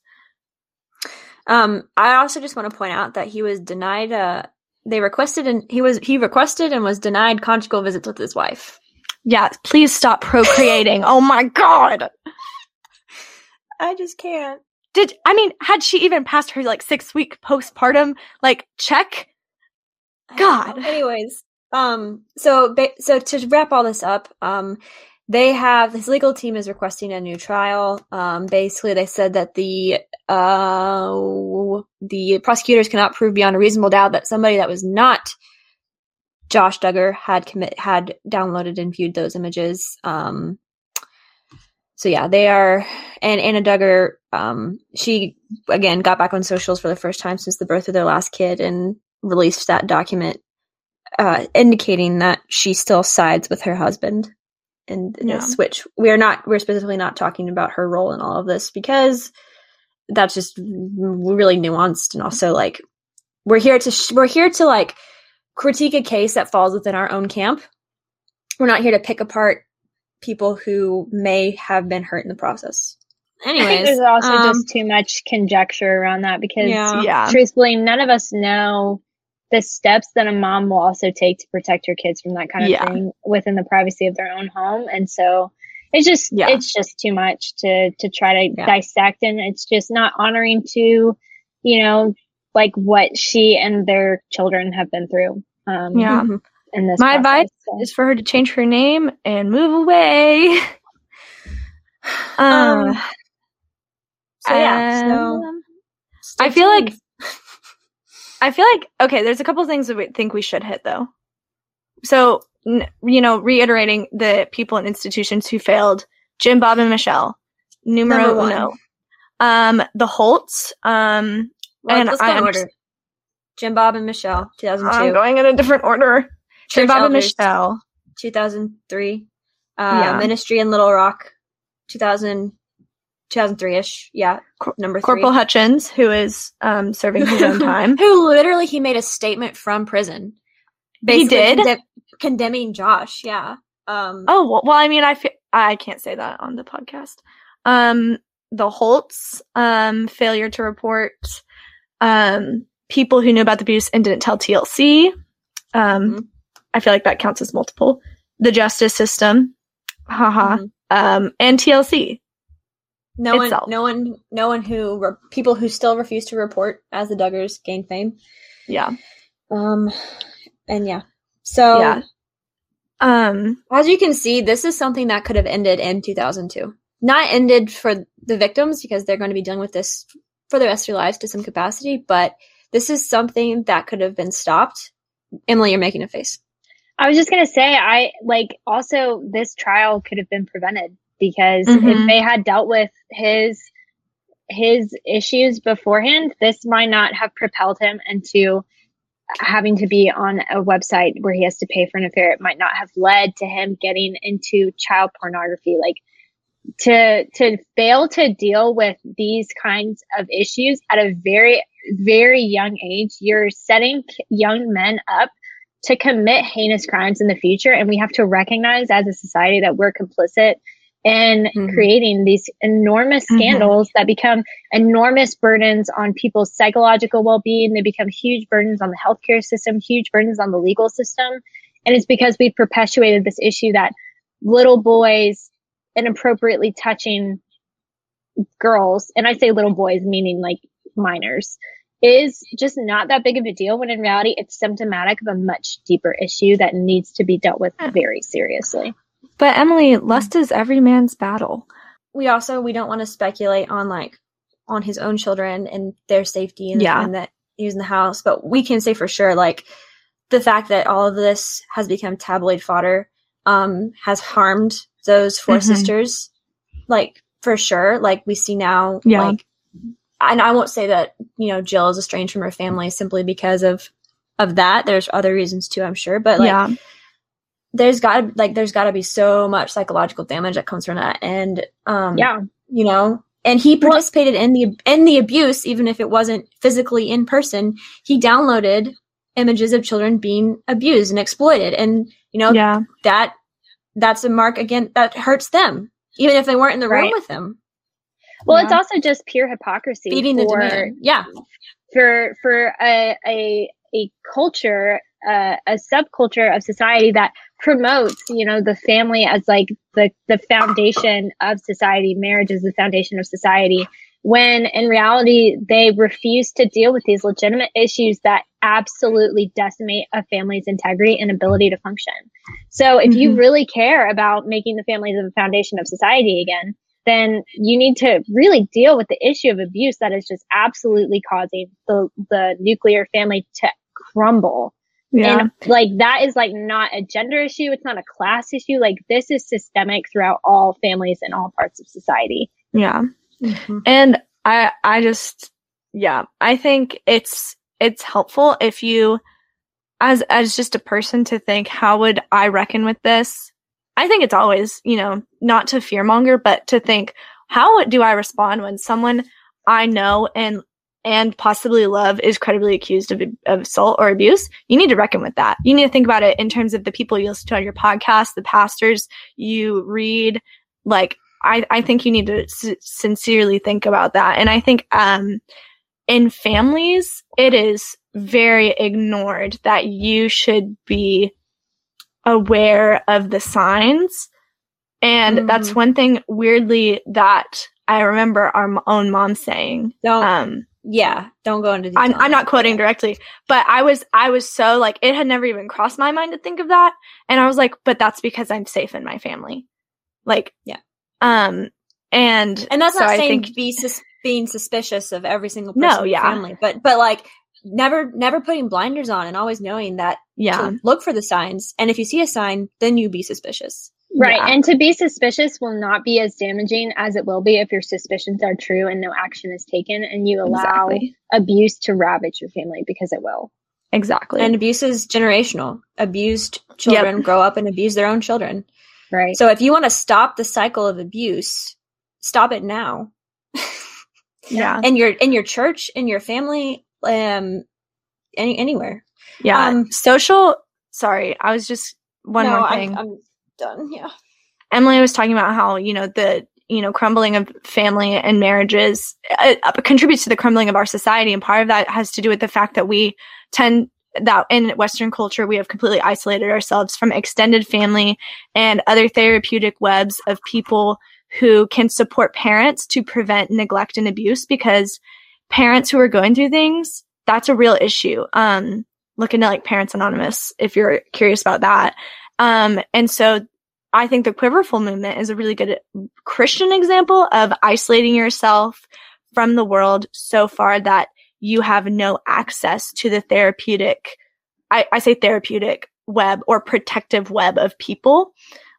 Um, I also just want to point out that he was denied. Uh, they requested and he was he requested and was denied conjugal visits with his wife. Yeah, please stop procreating. oh my god. I just can't. Did I mean had she even passed her like 6 week postpartum like check? God. Anyways, um, so so to wrap all this up, um, they have his legal team is requesting a new trial. Um, basically, they said that the uh the prosecutors cannot prove beyond a reasonable doubt that somebody that was not Josh Duggar had commit had downloaded and viewed those images. Um, so yeah, they are. And Anna Duggar, um, she again got back on socials for the first time since the birth of their last kid and released that document, uh, indicating that she still sides with her husband in, in Yeah. this. Which we are not. We're specifically not talking about her role in all of this because that's just really nuanced and also like we're here to sh- we're here to like critique a case that falls within our own camp. We're not here to pick apart people who may have been hurt in the process. I think Anyways, there's also um, just too much conjecture around that because Yeah. Yeah. truthfully, none of us know the steps that a mom will also take to protect her kids from that kind of Yeah. thing within the privacy of their own home. And so it's just Yeah. it's just too much to to try to Yeah. dissect and it's just not honoring to, you know, like what she and their children have been through. Um Yeah. mhm. in this My process. advice So- is for her to change her name and move away. Um, Um, So yeah, so I feel like tuned. I feel like okay. There's a couple things that we think we should hit though. So n- you know, reiterating the people and institutions who failed: Jim, Bob, and Michelle. Numero uno. Um, the Holts. Um, Well, and let's go I in order. Jim Bob and Michelle, 2002. I'm going in a different order. Jim, Church Bob, and Michelle. 2003. Uh, Yeah. Ministry in Little Rock, 2000, 2003-ish. Yeah, Cor- number three. Corporal Hutchens, who is um serving his own time. Who literally he made a statement from prison. He did? conde- condemning Josh. Yeah. Um. Oh well, well I mean, I can't say that on the podcast. Um, the Holts um failure to report. Um, people who knew about the abuse and didn't tell TLC. Um, Mhm. I feel like that counts as multiple. The justice system, haha. mhm. Um, and TLC. No itself. one, no one, no one who re- people who still refuse to report as the Duggars gain fame. Yeah, Um, and yeah. So yeah. Um, as you can see, this is something that could have ended in 2002. Not ended for the victims because they're going to be dealing with this for the rest of their lives to some capacity, but this is something that could have been stopped. Emily, you're making a face. I was just gonna say, I like also this trial could have been prevented because Mhm. if they had dealt with his his issues beforehand, this might not have propelled him into having to be on a website where he has to pay for an affair. It might not have led to him getting into child pornography. Like to to fail to deal with these kinds of issues at a very very young age, you're setting young men up to commit heinous crimes in the future. And we have to recognize as a society that we're complicit in Mhm. creating these enormous Mhm. scandals that become enormous burdens on people's psychological well-being. They become huge burdens on the healthcare system, huge burdens on the legal system. And it's because we've perpetuated this issue that little boys inappropriately touching girls, and I say little boys meaning like minors, is just not that big of a deal when in reality it's symptomatic of a much deeper issue that needs to be dealt with very seriously. But Emily, lust is every man's battle. We also we don't want to speculate on like on his own children and their safety and the Yeah. time that he was in the house, but we can say for sure like the fact that all of this has become tabloid fodder um has harmed those 4 Mhm. sisters, like for sure. Like we see now, Yeah. like, and I won't say that you know Jill is estranged from her family simply because of of that. There's other reasons too, I'm sure, but like yeah. There's got like there's got to be so much psychological damage that comes from that, and um, Yeah. you know. And he participated in the in the abuse, even if it wasn't physically in person. He downloaded images of children being abused and exploited, and you know Yeah. that that's a mark again that hurts them, even if they weren't in the room with him. Well, it's also just pure hypocrisy Feeding the for demand. Yeah, for for a a a culture, uh, a subculture of society that promotes, you know, the family as like the the foundation of society. Marriage is the foundation of society. When in reality, they refuse to deal with these legitimate issues that absolutely decimate a family's integrity and ability to function. So, if you Mhm. really care about making the family the foundation of society again, then you need to really deal with the issue of abuse that is just absolutely causing the the nuclear family to crumble. Yeah. And like that is like not a gender issue, it's not a class issue. Like this is systemic throughout all families and all parts of society. yeah. Mhm. And I I just yeah, I think it's it's helpful if you as as just a person to think how would I reckon with this? I think it's always, you know, not to fearmonger, but to think how do I respond when someone I know and and possibly love is credibly accused of, of assault or abuse, you need to reckon with that. You need to think about it in terms of the people you listen to on your podcast, the pastors you read. Like, I, I think you need to s- sincerely think about that. And I think, um, in families, it is very ignored that you should be aware of the signs. And that's Mhm. one thing weirdly that I remember our own mom saying. Don't Um, yeah, don't go into. I'm, I'm not quoting directly, but I was, I was so like, it had never even crossed my mind to think of that. And I was like, but that's because I'm safe in my family. Like, Yeah. Um, and, And that's so not I saying think- be sus- being suspicious of every single No, person in your yeah. family, but but like never never putting blinders on and always knowing that yeah, to look for the signs. And if you see a sign, then you be suspicious. Right. Yeah. And to be suspicious will not be as damaging as it will be if your suspicions are true and no action is taken and you allow exactly. abuse to ravage your family because it will. Exactly. And abuse is generational. Abused children grow up and abuse their own children. Right. So if you want to stop the cycle of abuse, stop it now. yeah. in your in your church, in your family, um, any anywhere. Yeah. um, social, sorry, I was just, one No, more I'm- thing. I'm, done. Yeah. Emily was talking about how you know the you know crumbling of family and marriages uh, uh, contributes to the crumbling of our society, and part of that has to do with the fact that we tend that in Western culture we have completely isolated ourselves from extended family and other therapeutic webs of people who can support parents to prevent neglect and abuse because parents who are going through things that's a real issue um look into like parents anonymous if you're curious about that um and so I think the Quiverful movement is a really good Christian example of isolating yourself from the world so far that you have no access to the therapeutic, I, I say therapeutic web or protective web of people.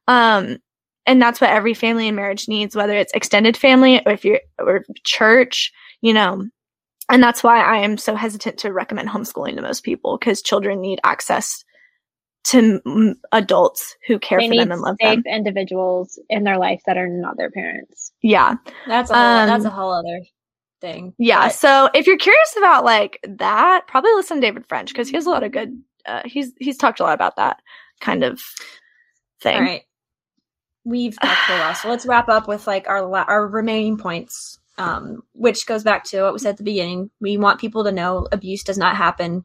Um, and that's what every family and marriage needs, whether it's extended family or if you're, or church, you know, and that's why I am so hesitant to recommend homeschooling to most people because children need access to m- adults who care they for them and love safe them. individuals in their life that are not their parents. Yeah. That's a whole, Um, that's a whole other thing. Yeah. But- So if you're curious about like that, probably listen to David French because he has a lot of good, uh, he's, he's talked a lot about that kind of thing. all right. We've talked for a while, so let's wrap up with like our la- our remaining points, um, which goes back to what we said at the beginning. We want people to know abuse does not happen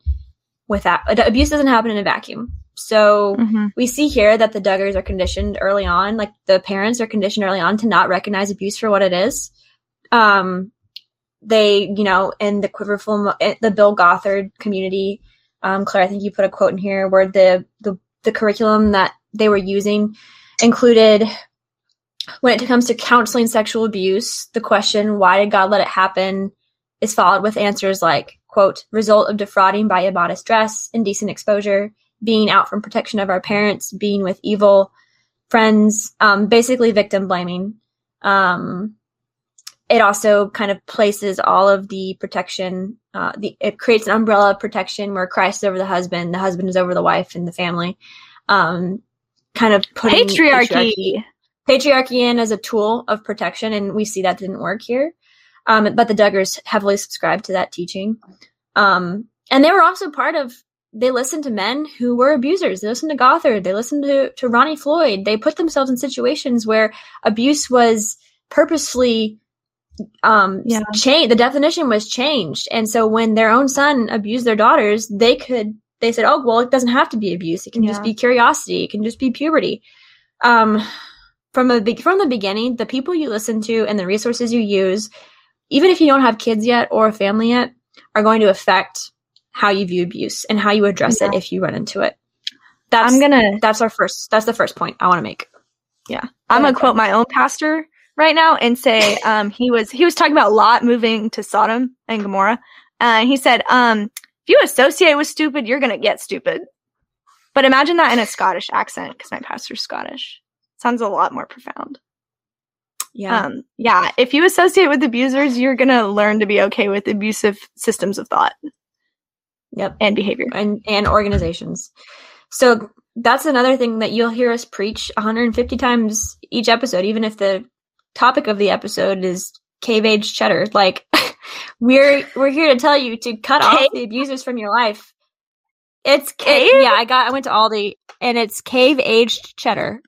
without abuse doesn't happen in a vacuum. So Mhm. we see here that the Duggars are conditioned early on, like the parents are conditioned early on to not recognize abuse for what it is. Um, they, you know, in the Quiverful, the Bill Gothard community, um, Claire, I think you put a quote in here where the the the curriculum that they were using included when it comes to counseling sexual abuse, the question, why did God let it happen, is followed with answers like, quote, result of defrauding by immodest dress, indecent exposure, being out from protection of our parents, being with evil, friends, um, basically victim blaming. Um, it also kind of places all of the protection. Uh, the it creates an umbrella of protection where Christ is over the husband, the husband is over the wife and the family. Um, kind of putting Patriarchy. patriarchy, patriarchy in as a tool of protection, and we see that didn't work here. Um, but the Duggars heavily subscribed to that teaching. Um, and they were also part of, they listened to men who were abusers. They listened to Gothard. They listened to, to Ronnie Floyd. They put themselves in situations where abuse was purposely um Yeah. changed the definition was changed and so when their own son abused their daughters they could they said oh well it doesn't have to be abuse it can just be curiosity it can just be puberty um from the from the beginning the people you listen to and the resources you use even if you don't have kids yet or a family yet are going to affect how you view abuse and how you address it if you run into it that's I'm gonna that's our first that's the first point i want to make Yeah. I'm gonna quote my own pastor right now and say um, he was he was talking about Lot moving to Sodom and Gomorrah. Uh, he said, um, "If you associate with stupid, you're gonna get stupid." But imagine that in a Scottish accent, because my pastor's Scottish. Sounds a lot more profound. yeah Um, yeah, if you associate with abusers, you're gonna learn to be okay with abusive systems of thought yep and behavior. and and organizations. So that's another thing that you'll hear us preach 150 times each episode, even if the topic of the episode is cave age cheddar. Like we're we're here to tell you to cut off the abusers from your life. It's Cave? it- yeah, I got I went to Aldi and it's cave aged cheddar.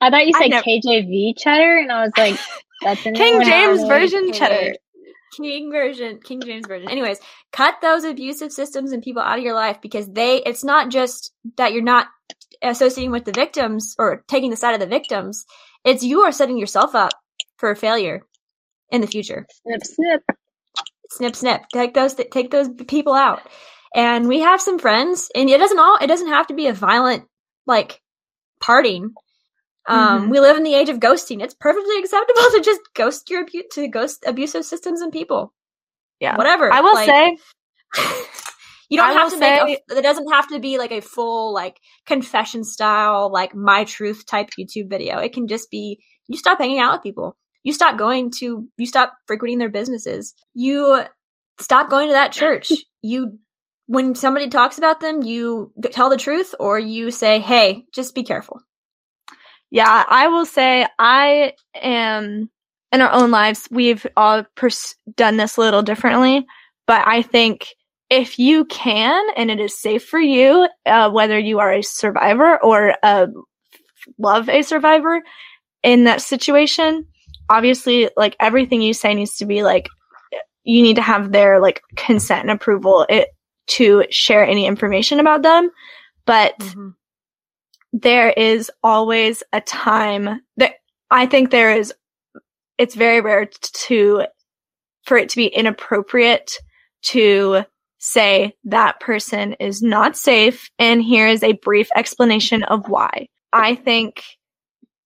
I thought you said never- KJV cheddar, and I was like, that's in King. James version cheddar. King version, King James version. Anyways, cut those abusive systems and people out of your life because they it's not just that you're not associating with the victims or taking the side of the victims. It's you are setting yourself up for failure in the future. Snip, snip. Snip snip. Take those take those people out. And we have some friends and it doesn't all it doesn't have to be a violent like parting. Um, Mhm. we live in the age of ghosting. It's perfectly acceptable to just ghost your abu- to ghost abusive systems and people Yeah. whatever. I will Like, say, you don't I have to make say- a, it doesn't have to be like a full like confession style like my truth type YouTube video. It can just be you stop hanging out with people. You stop going to you stop frequenting their businesses. You stop going to that church. You when somebody talks about them, you tell the truth or you say, "Hey, just be careful." Yeah, I will say I am in our own lives. We've all pers- done this a little differently, but I think if you can and it is safe for you, uh, whether you are a survivor or uh, love a survivor in that situation, obviously, like everything you say needs to be like you need to have their like consent and approval it to share any information about them. But there is always a time that I think there is it's very rare to for it to be inappropriate to say that person is not safe and here is a brief explanation of why. I think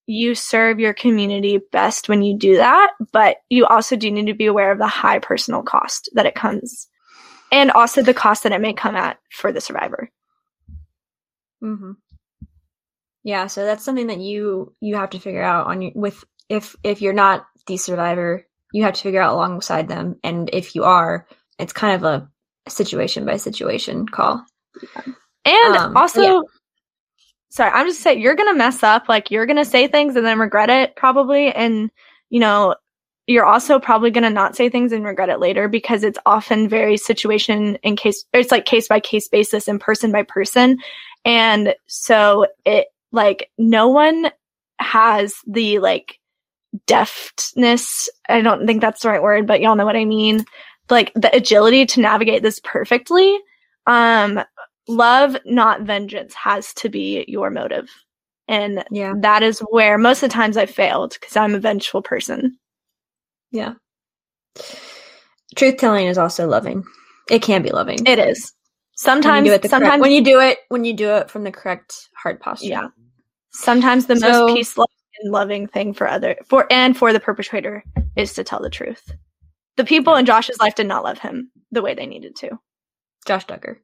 you serve your community best when you do that, but you also do need to be aware of the high personal cost that it comes and also the cost that it may come at for the survivor. Mm-hmm. Yeah, so that's something that you you have to figure out on your with if if you're not the survivor, you have to figure out alongside them, and if you are, it's kind of a situation by situation call. And Um, also, yeah. sorry, I'm just saying you're gonna mess up. Like you're gonna say things and then regret it probably, and you know you're also probably gonna not say things and regret it later because it's often very situation in case. It's like case by case basis and person by person, and so it like no one has the like deftness. I don't think that's the right word, but y'all know what I mean. Like the agility to navigate this perfectly. Um, love, not vengeance, has to be your motive. And Yeah, that is where most of the times I failed because I'm a vengeful person. yeah. Truth telling is also loving. It can be loving. It is. when Sometimes, it the correct- sometimes, when you do it when you do it from the correct heart posture. yeah. Sometimes the So- most peaceful and loving thing for other for and for the perpetrator is to tell the truth. The people in Josh's life did not love him the way they needed to. Josh Duggar.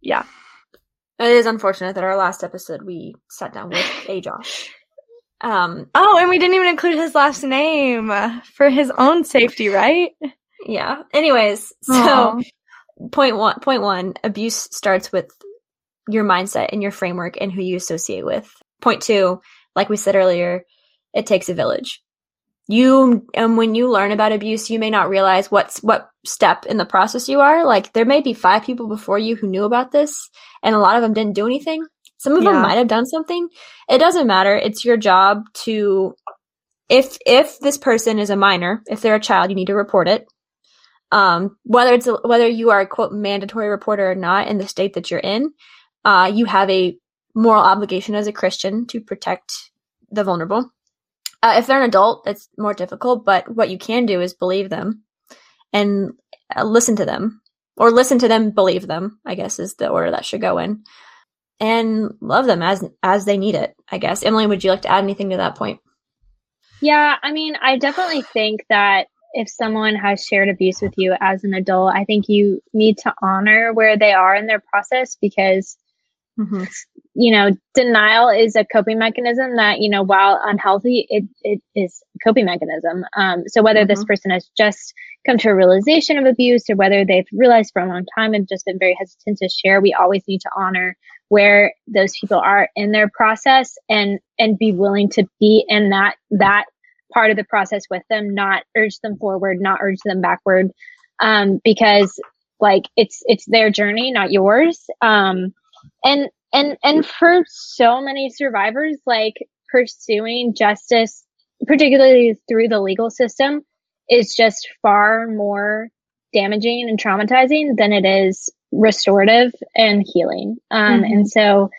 Yeah. It is unfortunate that our last episode we sat down with a Josh. Um, Oh, and we didn't even include his last name for his own safety, right? yeah. Anyways, so point one point one abuse starts with your mindset and your framework and who you associate with point two like we said earlier it takes a village. You and when you learn about abuse you may not realize what's what step in the process you are. Like there may be five people before you who knew about this and a lot of them didn't do anything. Some of Yeah. them might have done something. It doesn't matter. It's your job to if if this person is a minor if they're a child you need to report it. Um, whether it's a, whether you are a quote mandatory reporter or not in the state that you're in, uh, you have a moral obligation as a Christian to protect the vulnerable. Uh, if they're an adult, it's more difficult. But what you can do is believe them and uh, listen to them, or listen to them, believe them. I guess is the order that should go in, and love them as as they need it. I guess. Emily, would you like to add anything to that point? Yeah, I mean, I definitely think that if someone has shared abuse with you as an adult, I think you need to honor where they are in their process because, Mm-hmm. you know, denial is a coping mechanism that, you know, while unhealthy, it, it is a coping mechanism. Um, so whether this Mhm. person has just come to a realization of abuse or whether they've realized for a long time and just been very hesitant to share, we always need to honor where those people are in their process and and be willing to be in that that part of the process with them not urge them forward not urge them backward um because like it's it's their journey not yours um and and and for so many survivors like pursuing justice particularly through the legal system is just far more damaging and traumatizing than it is restorative and healing. Um Mhm. and so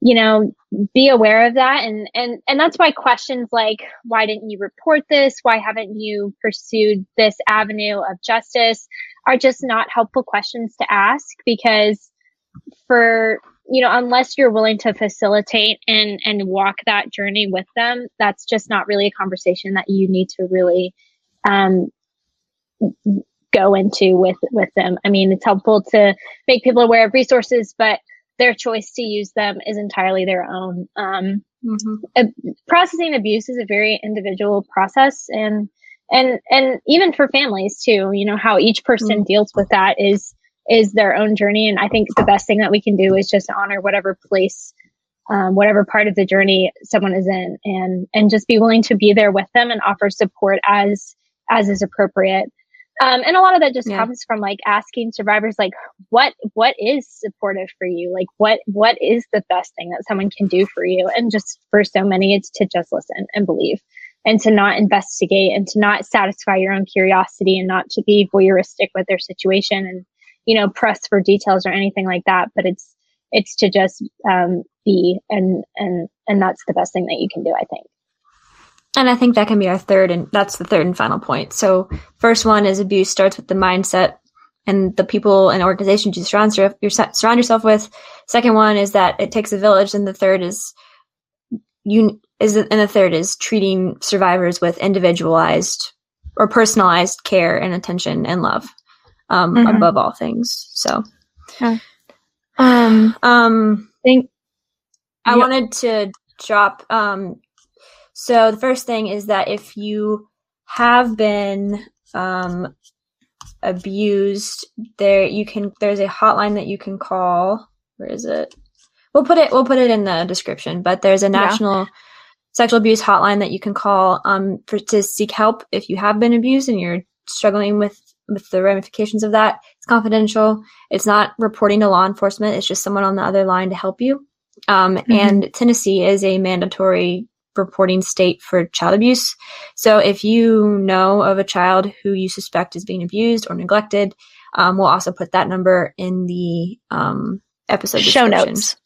you know be aware of that. And and and that's why questions like why didn't you report this? Why haven't you pursued this avenue of justice? Are just not helpful questions to ask because for you know unless you're willing to facilitate and and walk that journey with them that's just not really a conversation that you need to really um go into with with them. I mean it's helpful to make people aware of resources but their choice to use them is entirely their own. Um Mm-hmm. processing abuse is a very individual process and and and even for families too you know how each person deals with that is is their own journey. And i think the best thing that we can do is just honor whatever place um, whatever part of the journey someone is in and and just be willing to be there with them and offer support as as is appropriate. Um, and a lot of that just Yeah. comes from like asking survivors like what what is supportive for you? Like what what is the best thing that someone can do for you? And just for so many it's to just listen and believe and to not investigate and to not satisfy your own curiosity and not to be voyeuristic with their situation and you know press for details or anything like that but it's it's to just um, be and and and that's the best thing that you can do i think And I think that can be our third, and that's the third and final point. So, first one is abuse starts with the mindset and the people and organizations you surround, your, surround yourself with. Second one is that it takes a village, and the third is you is and the third is treating survivors with individualized or personalized care and attention and love um, Mhm. above all things. So, Um, um, think I Yep. wanted to drop. Um, so the first thing is that if you have been um, abused, there you can. There's a hotline that you can call. Where is it? We'll put it. We'll put it in the description. But there's a national sexual abuse hotline that you can call um, for to seek help if you have been abused and you're struggling with with the ramifications of that. It's confidential. It's not reporting to law enforcement. It's just someone on the other line to help you. Um, Mhm. And Tennessee is a mandatory reporting state for child abuse. So if you know of a child who you suspect is being abused or neglected, um, we'll also put that number in the um, episode show notes.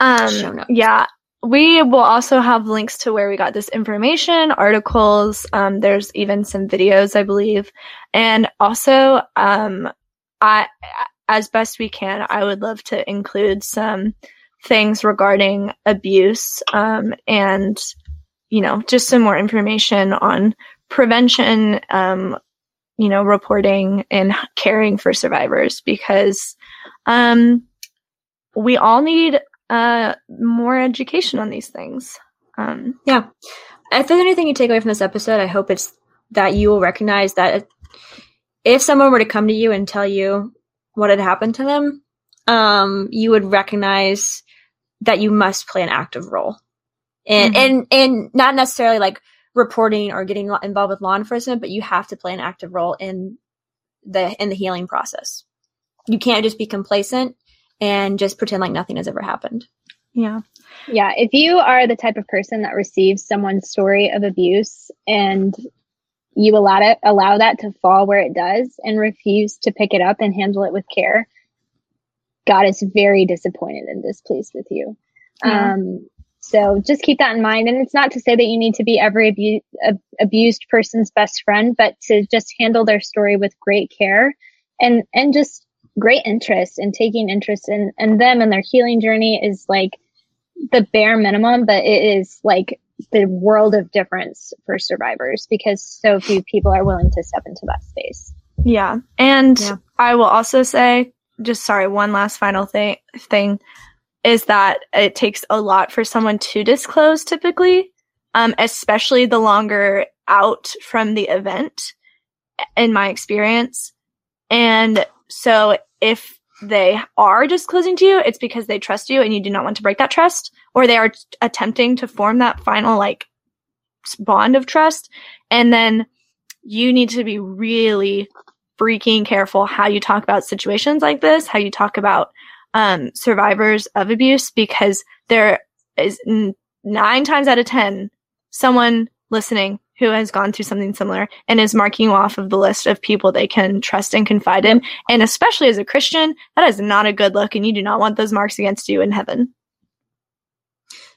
Um, Show notes. Yeah. We will also have links to where we got this information, articles. Um, there's even some videos, I believe. And also, um, I, as best we can, I would love to include some things regarding abuse, um, and, you know, just some more information on prevention, um, you know, reporting and caring for survivors because, um, we all need uh, more education on these things. Um, yeah. If there's anything you take away from this episode, I hope it's that you will recognize that if someone were to come to you and tell you what had happened to them, um, you would recognize that you must play an active role. And, mm-hmm. and, and not necessarily like reporting or getting involved with law enforcement, but you have to play an active role in the, in the healing process. You can't just be complacent and just pretend like nothing has ever happened. Yeah. Yeah. If you are the type of person that receives someone's story of abuse and you allow it allow that to fall where it does and refuse to pick it up and handle it with care, God is very disappointed and displeased with you. Yeah. Um, so just keep that in mind. And it's not to say that you need to be every abu- ab- abused person's best friend, but to just handle their story with great care and, and just great interest and in taking interest in, in them and their healing journey is like the bare minimum, but it is like the world of difference for survivors because so few people are willing to step into that space. Yeah. And yeah. I will also say, just sorry, one last final thing thing is that it takes a lot for someone to disclose typically, um, especially the longer out from the event in my experience. And so if they are disclosing to you, it's because they trust you and you do not want to break that trust, or they are attempting to form that final like bond of trust. And then you need to be really freaking careful how you talk about situations like this, how you talk about um, survivors of abuse, because there is nine times out of 10 someone listening who has gone through something similar and is marking you off of the list of people they can trust and confide in. And especially as a Christian, that is not a good look, and you do not want those marks against you in heaven.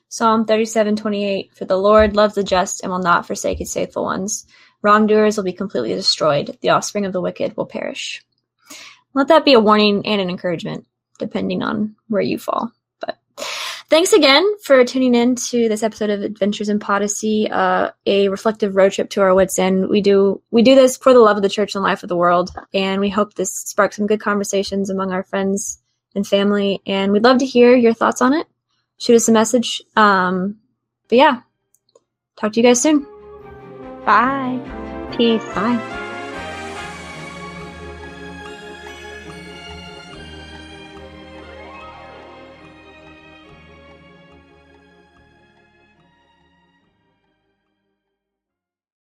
Psalm 37 28 For the Lord loves the just and will not forsake his faithful ones. Wrongdoers will be completely destroyed, the offspring of the wicked will perish. Let that be a warning and an encouragement, depending on where you fall. Thanks again for tuning in to this episode of Adventures in Podyssey, uh, a reflective road trip to our wits end. We do we do this for the love of the church and life of the world, and we hope this sparks some good conversations among our friends and family. And we'd love to hear your thoughts on it. Shoot us a message. Um, but yeah, talk to you guys soon. Bye. Peace. Bye.